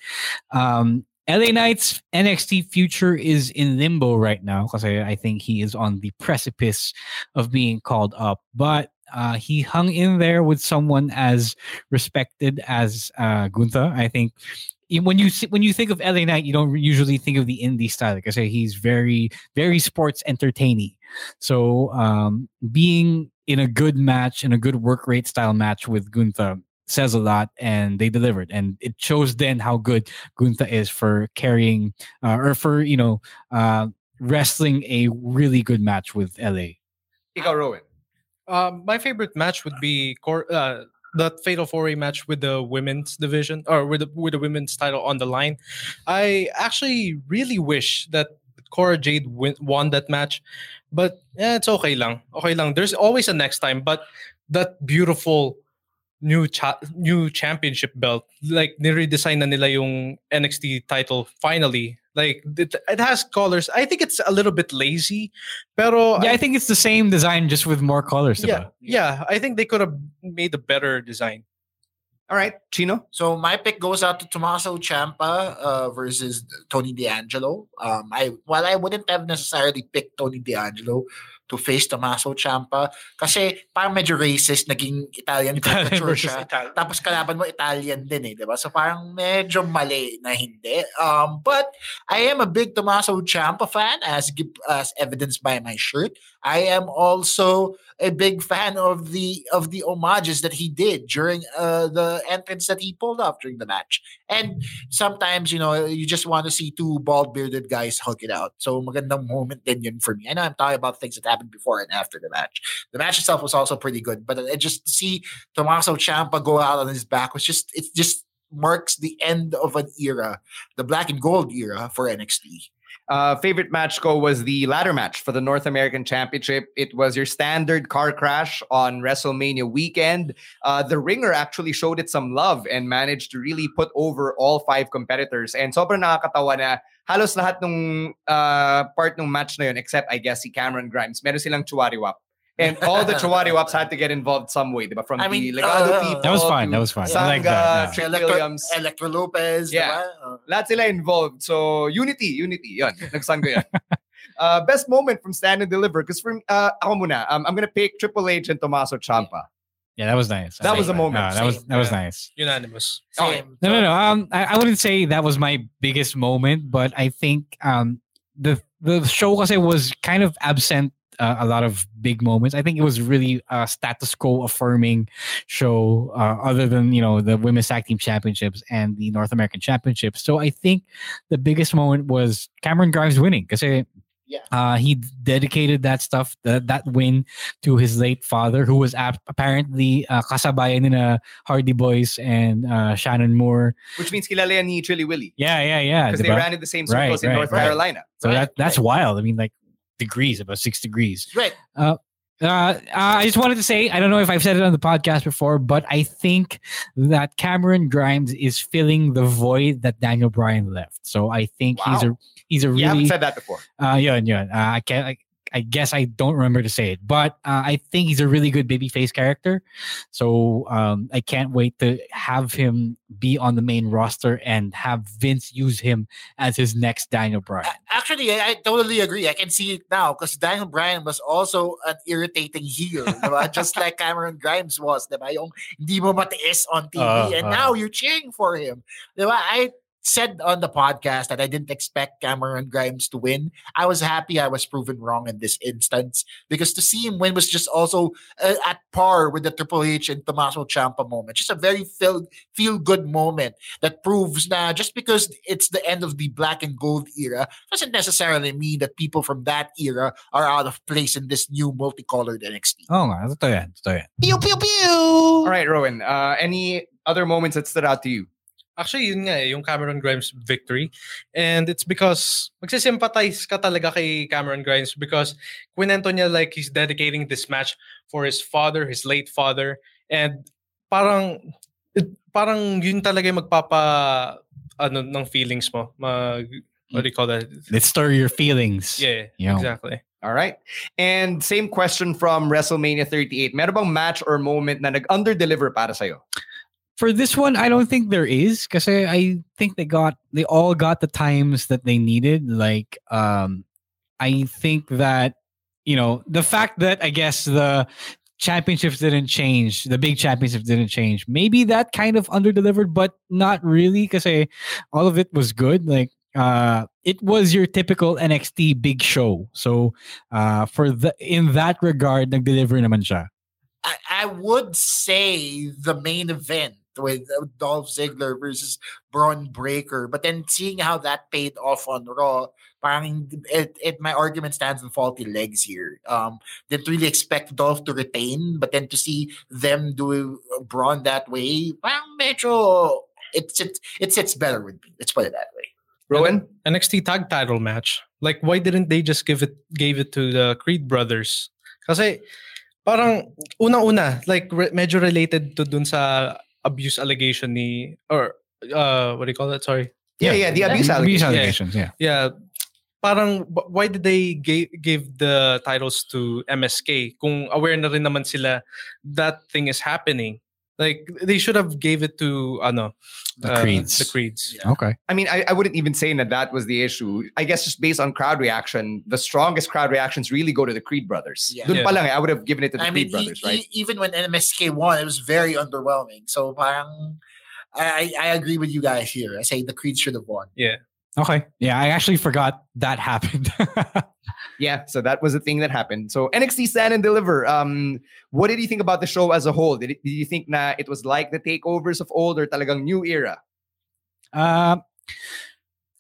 Um, LA Knight's NXT future is in limbo right now because I, I, think he is on the precipice of being called up. But uh, he hung in there with someone as respected as uh, Gunther. I think when you when you think of LA Knight, you don't usually think of the indie style. Like I say, he's very very sports entertaining. So um, being in a good match in a good work rate style match with Gunther says a lot and they delivered and it shows then how good Gunther is for carrying uh, or for you know uh, wrestling a really good match with LA. Ikaw, Rowan. Um, my favorite match would be Cor- uh, the Fatal Four Way match with the women's division or with the, with the women's title on the line. I actually really wish that Cora Jade win- won that match, but yeah, it's okay lang. Okay lang. There's always a next time, but that beautiful new cha- new championship belt. Like ni-redesign na nila yung NXT title finally. Like it, it has colors. I think it's a little bit lazy, pero yeah, I, I think it's the same design just with more colors. Yeah, yeah. I think they could have made a better design. All right, Chino. So my pick goes out to Tommaso Ciampa uh, versus Tony D'Angelo. Um, I while I wouldn't have necessarily picked Tony D'Angelo, to face Tommaso Ciampa. Kasi parang medyo racist, naging Italian caricature siya. Italian. Tapos kalaban mo Italian din eh, di ba? So parang medyo mali na hindi. Um, but I am a big Tommaso Ciampa fan as, as evidenced by my shirt. I am also a big fan of the of the homages that he did during uh, the entrance that he pulled off during the match. And sometimes, you know, you just want to see two bald bearded guys hug it out. So magandang moment din yun for me. I know I'm talking about things that happened before and after the match. The match itself was also pretty good, but it just see Tommaso Ciampa go out on his back was just it just marks the end of an era, the black and gold era for NXT. Uh, favorite match go was the ladder match for the North American Championship. It was your standard car crash on WrestleMania weekend. Uh, the ringer actually showed it some love and managed to really put over all five competitors. And sobrang nakakatawa na halos lahat ng uh, part ng match na yun, except I guess si Cameron Grimes, meron silang chuwariwap. And all the Chawari had to get involved some way, diba? From I mean, the Legado uh, people. That was fine. That was fine. Sanga, like that, yeah. Electro, Williams. Elektra Lopez. Yeah. Diba? Lahat sila involved. So, unity, unity. Yun. Nagsangga yan. uh, best moment from Stand and Deliver. Because for uh, ako muna, um, I'm going to pick Triple H and Tommaso Ciampa. Yeah, that was nice. That Same. was a moment. No, that Same. was that was nice. Unanimous. Same. No, no, no. Um, I, I wouldn't say that was my biggest moment, but I think um the the show because was kind of absent uh, a lot of big moments. I think it was really a status quo affirming show, uh, other than you know the women's tag team championships and the North American championships. So I think the biggest moment was Cameron Grimes winning because yeah. Uh, he dedicated that stuff, that, that win, to his late father, who was ap- apparently uh, kasabayan in a Hardy Boys and uh, Shannon Moore. Which means kilala ni Chili Willy. Yeah, yeah, yeah. Because they ran in the same circles right, in right, North right. Carolina. So that that's wild. I mean, like degrees, about six degrees. Right. Uh, uh, I just wanted to say, I don't know if I've said it on the podcast before, but I think that Cameron Grimes is filling the void that Daniel Bryan left. So I think wow. he's a he's a really. You haven't said that before. Uh, yeah, yeah. Uh, I can't. I, I guess I don't remember to say it, but uh, I think he's a really good babyface character. So um, I can't wait to have him be on the main roster and have Vince use him as his next Daniel Bryan. Actually, I, I totally agree. I can see it now because Daniel Bryan was also an irritating heel, just like Cameron Grimes was. Diba? Yung hindi mo matiis on TV, uh, and uh. now you're cheering for him. Diba? I said on the podcast that I didn't expect Cameron Grimes to win. I was happy I was proven wrong in this instance because to see him win was just also uh, at par with the Triple H and Tommaso Ciampa moment. Just a very feel feel good moment that proves now just because it's the end of the black and gold era doesn't necessarily mean that people from that era are out of place in this new multicolored NXT. Oh, nga. Totoo yan. Totoo yan. Pew, pew, pew! All right, Rowan. Uh, any other moments that stood out to you? Actually, yun nga eh, yung Cameron Grimes victory. And it's because magsisympathize ka talaga kay Cameron Grimes because kwento niya like he's dedicating this match for his father, his late father. And parang, it, parang yun talaga yung magpapa, ano, ng feelings mo. Mag, what do you call that? Let's stir your feelings. Yeah, Yo. exactly. All right. And same question from WrestleMania 38. Meron bang match or moment na nag-under-deliver para sa'yo? For this one, I don't think there is because I think they got they all got the times that they needed. Like, um, I think that you know the fact that I guess the championships didn't change, the big championships didn't change. Maybe that kind of underdelivered, but not really because all of it was good. Like, uh, it was your typical NXT big show. So, uh, for the in that regard, nag-deliver naman siya. I, I would say the main event with Dolph Ziggler versus Bron Breakker, but then seeing how that paid off on Raw, parang it, it my argument stands on faulty legs here. Um, didn't really expect Dolph to retain, but then to see them do Bron that way, parang medyo it sits it sits better with me. Let's put it that way. Rowan? NXT tag title match. Like why didn't they just give it gave it to the Creed brothers? Kasi parang unang-una like re- medyo related to dun sa abuse allegation ni or uh what do you call that? Sorry. Yeah, yeah, the abuse Abuse allegations. allegations, yeah. Yeah. Parang why did they give, give the titles to MSK kung aware na rin naman sila that thing is happening? Like they should have gave it to ano The uh, Creeds. The Creeds. Yeah. Okay. I mean, I, I wouldn't even say that that was the issue. I guess just based on crowd reaction, the strongest crowd reactions really go to the Creed brothers. Yeah. Dun Yeah. pa lang, eh, I would have given it to the I Creed mean, e- brothers, right? e- even when MSK won, it was very underwhelming. So parang I, I I agree with you guys here. I say the Creed should have won. Yeah. Okay. Yeah, I actually forgot that happened. Yeah, so that was the thing that happened. So NXT Stand and Deliver. Um, what did you think about the show as a whole? Did, it, did you think na it was like the takeovers of old or talagang new era? Uh,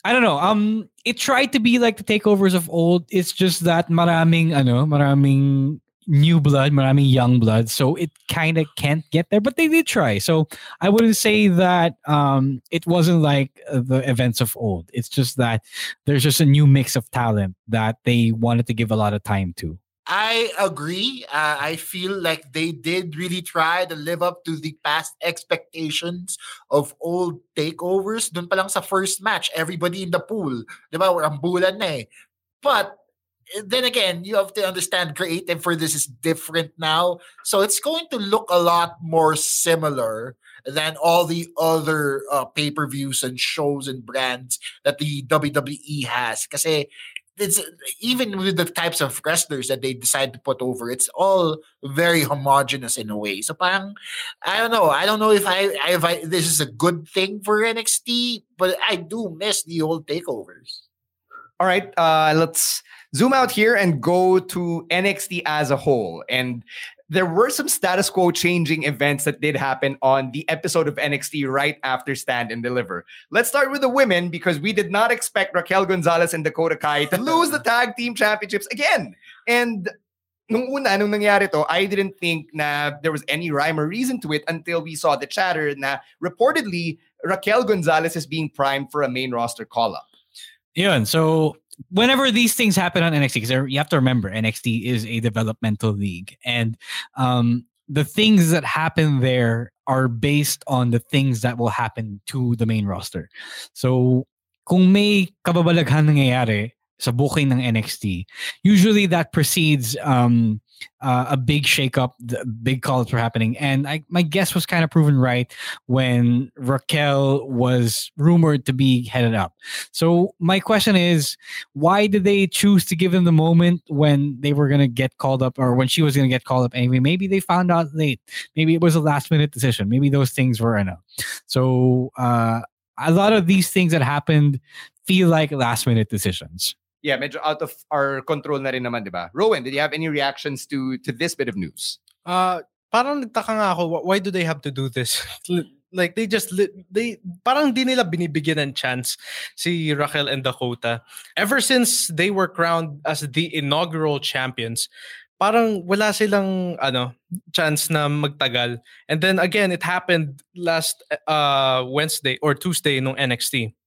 I don't know. Um, it tried to be like the takeovers of old. It's just that maraming ano, maraming new blood, maraming young blood. So it kind of can't get there, but they did try. So I wouldn't say that um it wasn't like uh, the events of old. It's just that there's just a new mix of talent that they wanted to give a lot of time to. I agree. Uh, I feel like they did really try to live up to the past expectations of old takeovers. Doon pa lang sa first match, everybody in the pool, di ba, rambulan eh. But then again, you have to understand creative for this is different now. So it's going to look a lot more similar than all the other uh, pay-per-views and shows and brands that the WWE has. Kasi it's even with the types of wrestlers that they decide to put over, it's all very homogenous in a way. So parang, I don't know. I don't know if I, if I this is a good thing for NXT, but I do miss the old takeovers. All right, uh, let's zoom out here and go to NXT as a whole. And there were some status quo changing events that did happen on the episode of NXT right after Stand and Deliver. Let's start with the women because we did not expect Raquel Gonzalez and Dakota Kai to lose the tag team championships again. And nung una, nung nangyari to, I didn't think na there was any rhyme or reason to it until we saw the chatter na reportedly Raquel Gonzalez is being primed for a main roster call-up. Yeah, and So whenever these things happen on NXT, because you have to remember NXT is a developmental league, and um, the things that happen there are based on the things that will happen to the main roster. So kung may kababalaghan nangyayari sa booking ng NXT, usually that precedes um, uh, a big shakeup, big calls were happening. And I, my guess was kind of proven right when Raquel was rumored to be headed up. So my question is, why did they choose to give them the moment when they were going to get called up or when she was going to get called up anyway? Maybe they found out late. Maybe it was a last minute decision. Maybe those things were enough. So uh, a lot of these things that happened feel like last minute decisions. Yeah, medyo out of our control na rin naman, di ba? Rowan, did you have any reactions to to this bit of news? Uh, parang nagtaka nga ako, why do they have to do this? like they just they parang di nila binibigyan ng chance si Raquel and Dakota. Ever since they were crowned as the inaugural champions, parang wala silang ano chance na magtagal. And then again, it happened last uh Wednesday or Tuesday nung NXT.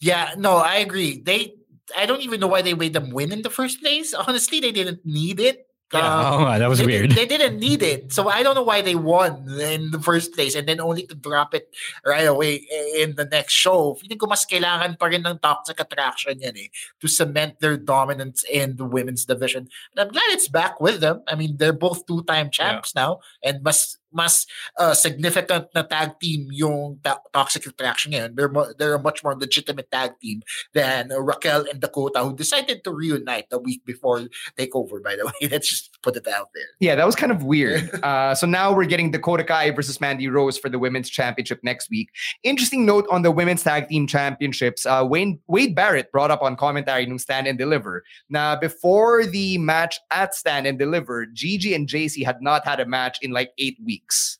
Yeah, no, I agree. They I don't even know why they made them win in the first place. Honestly, they didn't need it. Yeah. oh, that was they, weird. They didn't need it. So I don't know why they won in the first place and then only to drop it right away in the next show. Feeling ko mas kailangan pa rin ng toxic attraction yan eh to cement their dominance in the women's division. And I'm glad it's back with them. I mean, they're both two-time champs yeah. now and mas mas uh, significant na tag team yung ta- Toxic Attraction ngayon. They're, mo- they're a much more legitimate tag team than uh, Raquel and Dakota who decided to reunite a week before Takeover, by the way. Let's just put it out there. Yeah, that was kind of weird. uh, so now we're getting Dakota Kai versus Mandy Rose for the Women's Championship next week. Interesting note on the Women's Tag Team Championships. Uh, Wayne, Wade Barrett brought up on commentary nung Stand and Deliver. Now, before the match at Stand and Deliver, Gigi and Jacy had not had a match in like eight weeks weeks.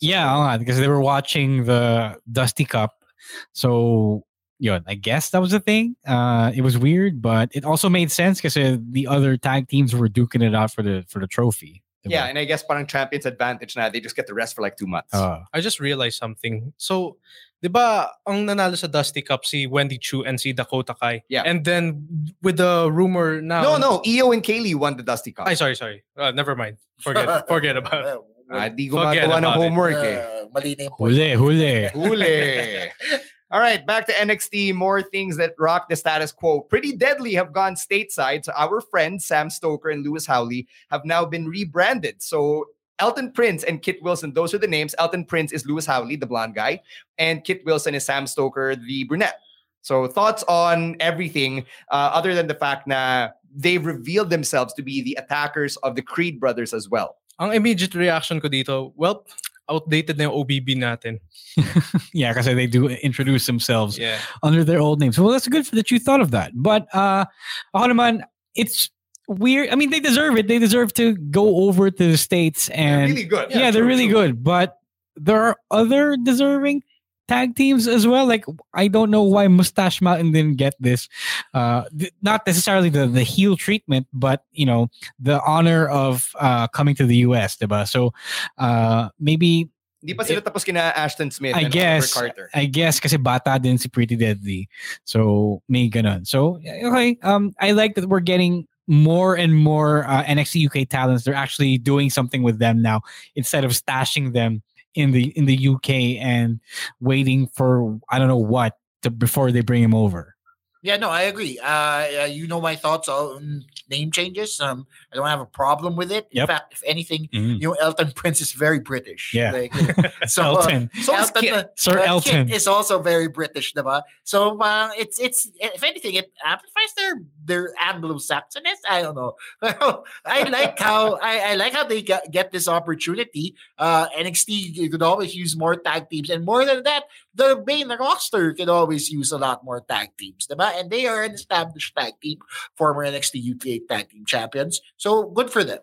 Yeah, because they were watching the Dusty Cup. So, yeah, I guess that was the thing. Uh, it was weird, but it also made sense because uh, the other tag teams were duking it out for the for the trophy. Yeah, and I guess parang champions advantage na they just get the rest for like two months. Uh, I just realized something. So, di ba ang nanalo sa Dusty Cup si Wendy Choo and si Dakota Kai? Yeah. And then with the rumor now. No, no, Io and Kaylee won the Dusty Cup. Ay, sorry, sorry. Uh, never mind. Forget forget about it. Ah, di gumagawa ng homework eh. Uh, mali na yung Huli, huli. Huli. All right, back to NXT. More things that rock the status quo. Pretty Deadly have gone stateside. So our friends Sam Stoker and Lewis Howley have now been rebranded. So Elton Prince and Kit Wilson, those are the names. Elton Prince is Lewis Howley, the blonde guy, and Kit Wilson is Sam Stoker, the brunette. So thoughts on everything, uh, other than the fact that they've revealed themselves to be the attackers of the Creed brothers as well. Ang immediate reaction ko dito, well, outdated na yung OBB natin. yeah, because they do introduce themselves yeah. under their old names. Well, that's good for that you thought of that. But uh, ako naman, it's weird. I mean, they deserve it. They deserve to go over to the States and... They're really good. Yeah, Yeah, they're true, really true. good. But there are other deserving tag teams as well. Like, I don't know why Moustache Mountain didn't get this. Uh, th- not necessarily the, the heel treatment, but, you know, the honor of uh, coming to the U.S., diba? So, uh, maybe Di pa sila tapos kina Ashton Smith I and guess, Carter. I guess kasi bata din si Pretty Deadly. So, may ganun. So, okay. Um, I like that we're getting more and more uh, NXT UK talents. They're actually doing something with them now instead of stashing them in the in the UK and waiting for I don't know what to, before they bring him over. Yeah, no, I agree. Uh, uh, you know my thoughts on name changes. Um, I don't have a problem with it. In Yep. fact, if anything, Mhm. you know, Elton Prince is very British. Yeah. Like, so Elton. Uh, So is Elton, Kit. uh, Sir uh, Elton. Kit is also very British, diba? So uh, it's it's if anything, it amplifies their their Anglo-Saxonness. I don't know. I like how I, I like how they get, get this opportunity. Uh, NXT you could always use more tag teams, and more than that, the main roster could always use a lot more tag teams? And they are an established tag team, former NXT UK tag team champions. So good for them.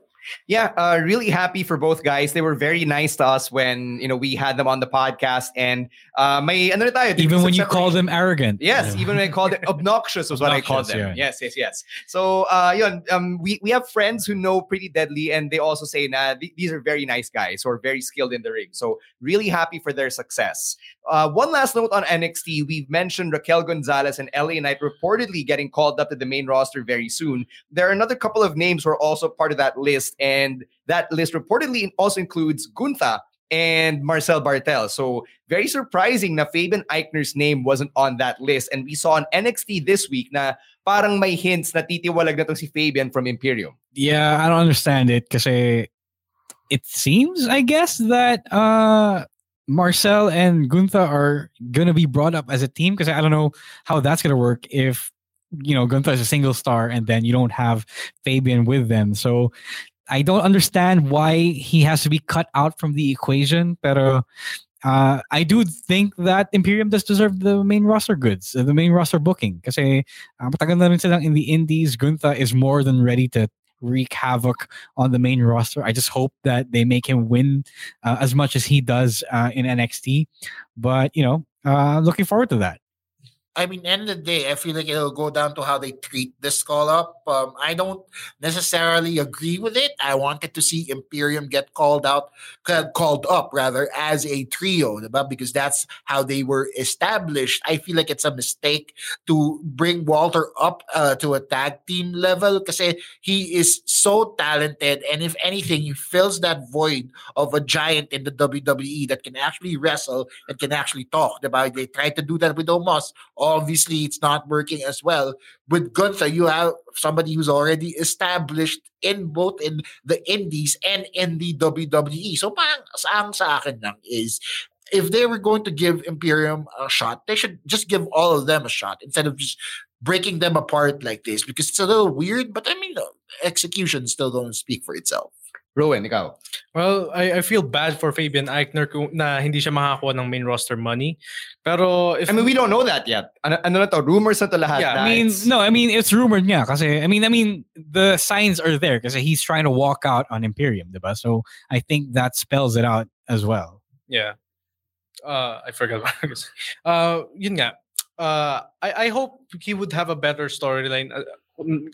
Yeah, uh, really happy for both guys. They were very nice to us when you know we had them on the podcast, and uh, may ano tayo, Even when you call them arrogant. Yes, even when I called it obnoxious was what I called Obnoxious, them. yeah. Yes, yes, yes. So, uh, yun, um, we we have friends who know Pretty Deadly, and they also say na th- these are very nice guys who are very skilled in the ring. So, really happy for their success. Uh, one last note on NXT: we've mentioned Raquel Gonzalez and LA Knight reportedly getting called up to the main roster very soon. There are another couple of names who are also part of that list, and that list reportedly also includes Gunther and Marcel Barthel. So very surprising na Fabian Aichner's name wasn't on that list. And we saw on NXT this week na parang may hints na titiwalag na tong si Fabian from Imperium. Yeah, I don't understand it because it seems, I guess, that uh, Marcel and Gunther are gonna be brought up as a team because I don't know how that's gonna work if you know Gunther is a single star and then you don't have Fabian with them. So I don't understand why he has to be cut out from the equation. But uh, I do think that Imperium does deserve the main roster goods, the main roster booking. Kasi uh, matagal na rin silang in the indies. Gunther is more than ready to wreak havoc on the main roster. I just hope that they make him win uh, as much as he does uh, in NXT. But, you know, uh, looking forward to that. I mean, end of the day, I feel like it'll go down to how they treat this call up. Um, I don't necessarily agree with it. I wanted to see Imperium get called out, called up rather, as a trio, because that's how they were established. I feel like it's a mistake to bring Walter up uh, to a tag team level because he is so talented, and if anything, he fills that void of a giant in the WWE that can actually wrestle and can actually talk. About they tried to do that with Omos obviously it's not working as well. With Gunther, you have somebody who's already established in both in the indies and in the WWE. So parang ang sa akin lang is if they were going to give Imperium a shot, they should just give all of them a shot instead of just breaking them apart like this because it's a little weird. But I mean, execution still don't speak for itself. Rowan, ikaw. Well, I, I feel bad for Fabian Aichner kung, na hindi siya makakuha ng main roster money. Pero if I mean, we don't know that yet. Ano, ano na to? Rumors na to lahat. Yeah, I mean, no, I mean, it's rumored niya kasi I mean, I mean, the signs are there kasi he's trying to walk out on Imperium, diba? So, I think that spells it out as well. Yeah. Uh, I forgot what I was Uh, yun nga. Uh, I, I hope he would have a better storyline.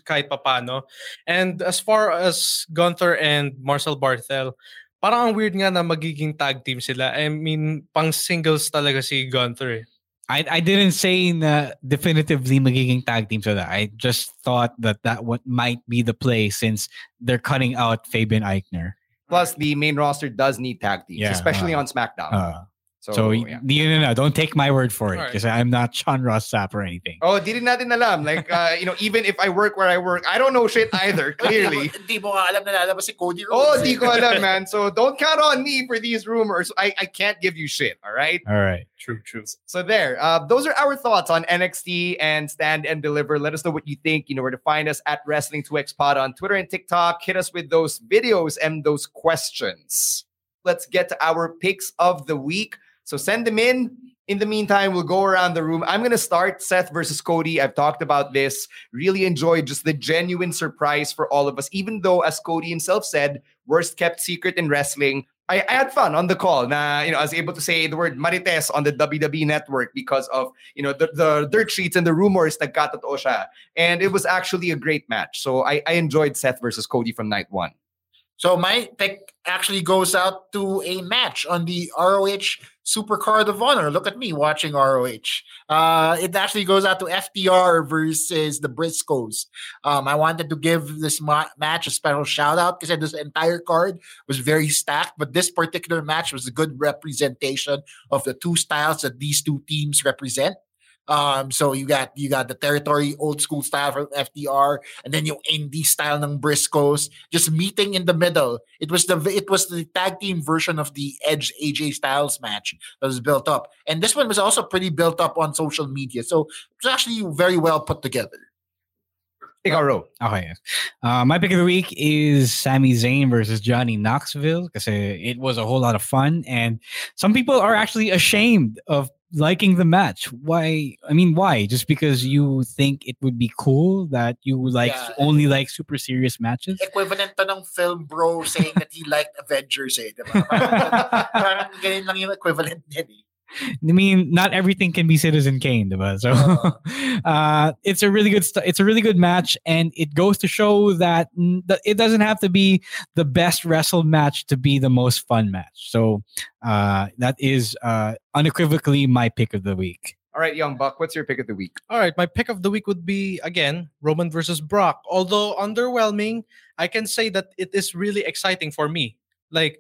Kahit papano. And as far as Gunther and Marcel Barthel, parang ang weird nga na magiging tag team sila. I mean, pang singles talaga si Gunther eh. I, I didn't say na definitively magiging tag team sila. I just thought that that what might be the play since they're cutting out Fabian Aichner. Plus, the main roster does need tag teams, Yeah, especially uh, on SmackDown. Uh, so, so, yeah. you no, no, don't take my word for it Alright. because I'm not Sean Ross Sapp or anything. Oh, di rin natin alam. Like, uh, you know, even if I work where I work, I don't know shit either, clearly. Hindi mo alam na lalabas si Cody Rhodes. Oh, di ko alam, man. So don't count on me for these rumors. I, I can't give you shit, all right? All right. True, true. So there. Uh, those are our thoughts on NXT and Stand and Deliver. Let us know what you think. You know where to find us at Wrestling2X Pod on Twitter and TikTok. Hit us with those videos and those questions. Let's get to our picks of the week. So send them in. In the meantime, we'll go around the room. I'm going to start Seth versus Cody. I've talked about this. Really enjoyed just the genuine surprise for all of us, even though, as Cody himself said, worst kept secret in wrestling. I, I had fun on the call. Na, you know, I was able to say the word Marites on the WWE network because of, you know, the, the dirt sheets and the rumors that got at Osha. And it was actually a great match. So I, I enjoyed Seth versus Cody from night one. So my pick actually goes out to a match on the ROH Supercard of Honor. Look at me watching ROH. Uh, it actually goes out to FTR versus the Briscoes. Um, I wanted to give this ma- match a special shout out because this entire card was very stacked, but this particular match was a good representation of the two styles that these two teams represent. Um, so you got you got the territory old school style from FTR, and then yung indie style ng Briscoes, just meeting in the middle. It was the it was the tag team version of the Edge AJ Styles match that was built up, and this one was also pretty built up on social media. So it's actually very well put together. Ikaw, Okay. Uh, my pick of the week is Sami Zayn versus Johnny Knoxville because it was a whole lot of fun, and some people are actually ashamed of liking the match. Why? I mean, why? Just because you think it would be cool that you like Yeah. only like super serious matches? Equivalent to ng film bro saying that he liked Avengers eh. Parang, parang lang yung equivalent din eh. I mean, not everything can be Citizen Kane, diba? So, uh, it's a really good, st- it's a really good match, and it goes to show that that it doesn't have to be the best wrestled match to be the most fun match. So, uh, that is uh, unequivocally my pick of the week. All right, Young Buck, what's your pick of the week? All right, my pick of the week would be again Roman versus Brock. Although underwhelming, I can say that it is really exciting for me. Like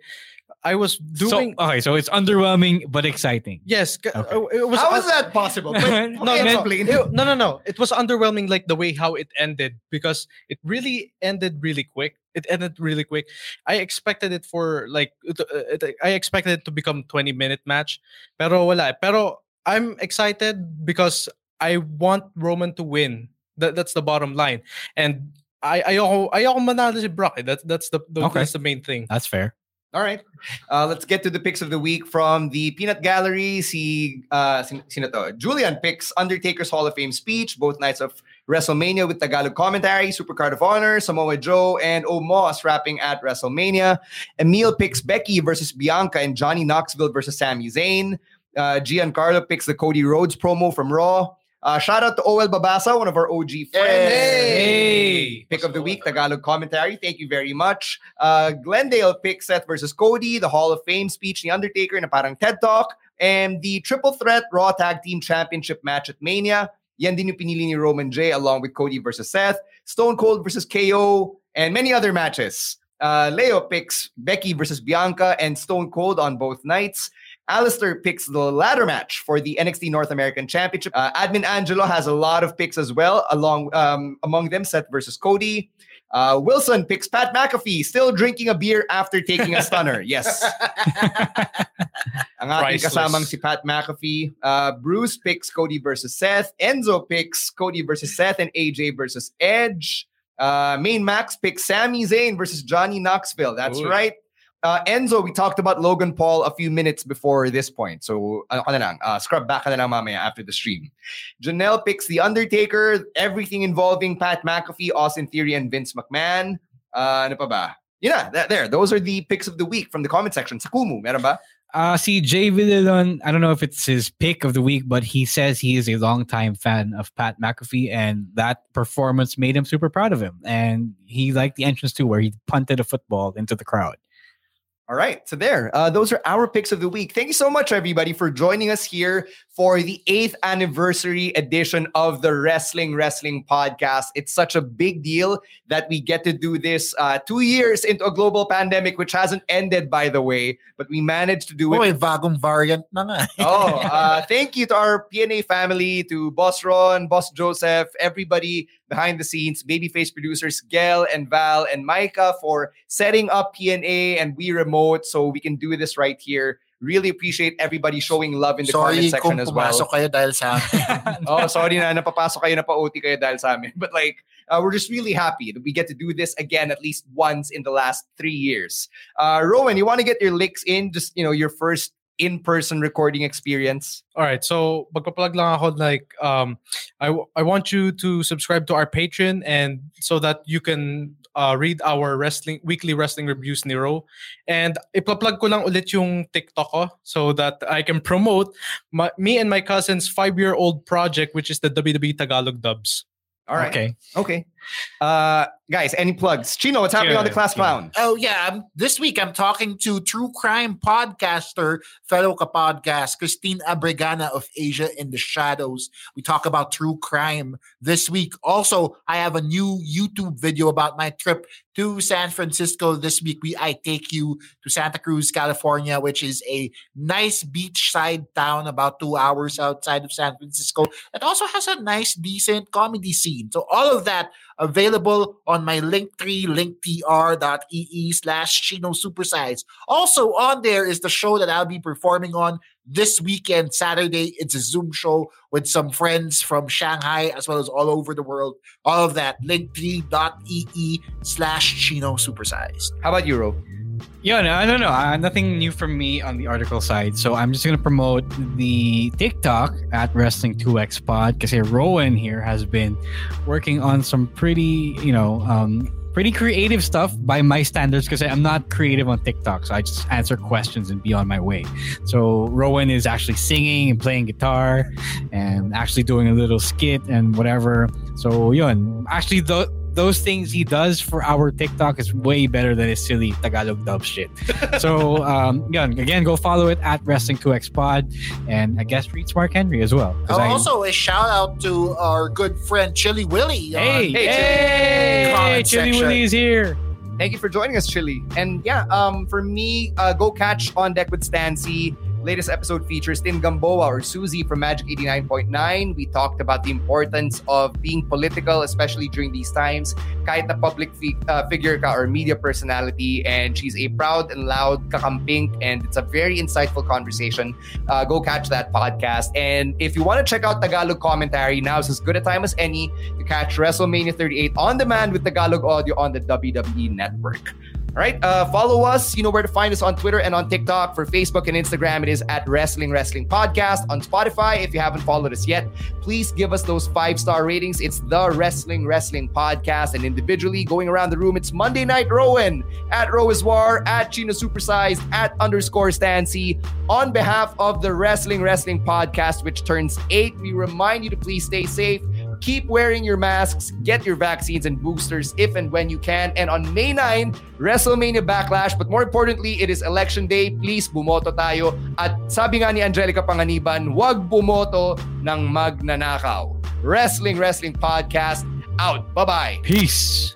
I was doing So, okay, so it's underwhelming but exciting. Yes, c- Okay. uh, it was How is that possible? But, No, no, okay, man, it- no, no, no. It was underwhelming, like the way how it ended, because it really ended really quick. It ended really quick. I expected it for like, it, uh, it- I expected it to become twenty minute match, pero wala. Pero I'm excited because I want Roman to win. That, that's the bottom line, and I ayoko ayoko manalo si Brock. eh. That's that's the, the Okay. that's the main thing. That's fair. All right. Uh, let's get to the picks of the week from the Peanut Gallery. Si, uh? Julian picks Undertaker's Hall of Fame speech, both nights of WrestleMania with Tagalog commentary, Supercard of Honor, Samoa Joe, and Omos rapping at WrestleMania. Emil picks Becky versus Bianca and Johnny Knoxville versus Sami Zayn. Uh, Giancarlo picks the Cody Rhodes promo from Raw. Uh, shout out to OL Babasa, one of our OG friends. Hey! Pick of the week, Tagalog commentary. Thank you very much. Uh, Glendale picks Seth versus Cody, the Hall of Fame speech, The Undertaker, na parang TED Talk, and the Triple Threat Raw Tag Team Championship match at Mania. Yan din yung pinili ni Roman J along with Cody versus Seth, Stone Cold versus KO, and many other matches. Uh, Leo picks Becky versus Bianca and Stone Cold on both nights. Alistair picks the ladder match for the NXT North American Championship. Uh, Admin Angelo has a lot of picks as well, along um, among them Seth versus Cody. Uh, Wilson picks Pat McAfee, still drinking a beer after taking a stunner. Yes. Ang ating kasamang si Pat McAfee. Uh, Bruce picks Cody versus Seth. Enzo picks Cody versus Seth and AJ versus Edge. Uh, Main Max picks Sami Zayn versus Johnny Knoxville. That's Ooh. right. Uh, Enzo, we talked about Logan Paul a few minutes before this point. So, ano ka lang, uh, scrub back ka lang mamaya after the stream. Janelle picks The Undertaker, everything involving Pat McAfee, Austin Theory, and Vince McMahon. Uh, ano pa ba? Yeah, that, there. Those are the picks of the week from the comment section. Sa meron ba? Uh, see, Jay Villalon, I don't know if it's his pick of the week, but he says he is a longtime fan of Pat McAfee, and that performance made him super proud of him. And he liked the entrance too, where he punted a football into the crowd. All right, so there. Uh, those are our picks of the week. Thank you so much, everybody, for joining us here for the eighth anniversary edition of the Wrestling Wrestling Podcast. It's such a big deal that we get to do this uh, two years into a global pandemic, which hasn't ended, by the way, but we managed to do it. Oh, may bagong variant na nga. oh, uh, thank you to our PNA family, to Boss Ron, Boss Joseph, everybody behind the scenes, babyface producers Gail and Val and Micah for setting up PNA and we remote so we can do this right here. Really appreciate everybody showing love in the Sorry comment section as well. pumasok kayo dahil sa akin. oh, sorry na napapasok kayo na pa-OT kayo dahil sa amin. But like, uh, we're just really happy that we get to do this again at least once in the last three years. Uh, Rowan, you want to get your licks in? Just, you know, your first in-person recording experience? All right, so magpa-plug lang ako like um I w- I want you to subscribe to our Patreon and so that you can uh, read our wrestling weekly wrestling reviews Nero. And ipa-plug ko lang ulit yung TikTok ko so that I can promote my, me and my cousin's 5-year-old project which is the WWE Tagalog dubs. All right. Okay. Okay. Uh, guys, any plugs? Chino, what's happening on the class clown? Oh yeah, I'm, this week I'm talking to true crime podcaster, fellow podcast Christine Abregana of Asia in the Shadows. We talk about true crime this week. Also, I have a new YouTube video about my trip to San Francisco this week. We I take you to Santa Cruz, California, which is a nice beachside town about two hours outside of San Francisco. It also has a nice, decent comedy scene. So all of that available on my linktree, linktr.ee slash Chino Supersize. Also on there is the show that I'll be performing on this weekend, Saturday. It's a Zoom show with some friends from Shanghai as well as all over the world. All of that, linktree.ee slash Chino Supersize. How about Ro? Yeah, no, I don't know. Uh, nothing new from me on the article side. So I'm just going to promote the TikTok at Wrestling2X Pod because Rowan here has been working on some pretty, you know, um, pretty creative stuff by my standards because I'm not creative on TikTok. So I just answer questions and be on my way. So Rowan is actually singing and playing guitar and actually doing a little skit and whatever. So, yun. Actually, the those things he does for our TikTok is way better than his silly Tagalog dub shit. so, um, yun, again, go follow it at Wrestling2X Pod and I guess read Mark Henry as well. Oh, I- also, a shout out to our good friend Chili Willy. hey, on- hey, comment Chili section. Willy is here. Thank you for joining us, Chili. And yeah, um, for me, uh, go catch On Deck with Stan Sy. Latest episode features Tim Gamboa or Susie from Magic 89.9. We talked about the importance of being political, especially during these times. Kahit na public fi- uh, figure ka or media personality, and she's a proud and loud kakampink, and it's a very insightful conversation. Uh, go catch that podcast. And if you want to check out Tagalog commentary, now is as good a time as any to catch WrestleMania 38 on demand with Tagalog audio on the WWE Network. All right, uh, follow us. You know where to find us on Twitter and on TikTok. For Facebook and Instagram, it is at Wrestling Wrestling Podcast. On Spotify, if you haven't followed us yet, please give us those five star ratings. It's the Wrestling Wrestling Podcast. And individually, going around the room, it's Monday Night Rowan at Roiswar, at Chino Supersized, at underscore StanSy. On behalf of the Wrestling Wrestling Podcast, which turns eight, we remind you to please stay safe Keep wearing your masks, get your vaccines and boosters if and when you can. And on May 9, WrestleMania Backlash. But more importantly, it is election day. Please bumoto tayo. At sabi nga ni Angelica Panganiban, wag bumoto ng magnanakaw. Wrestling Wrestling Podcast out. Bye-bye. Peace.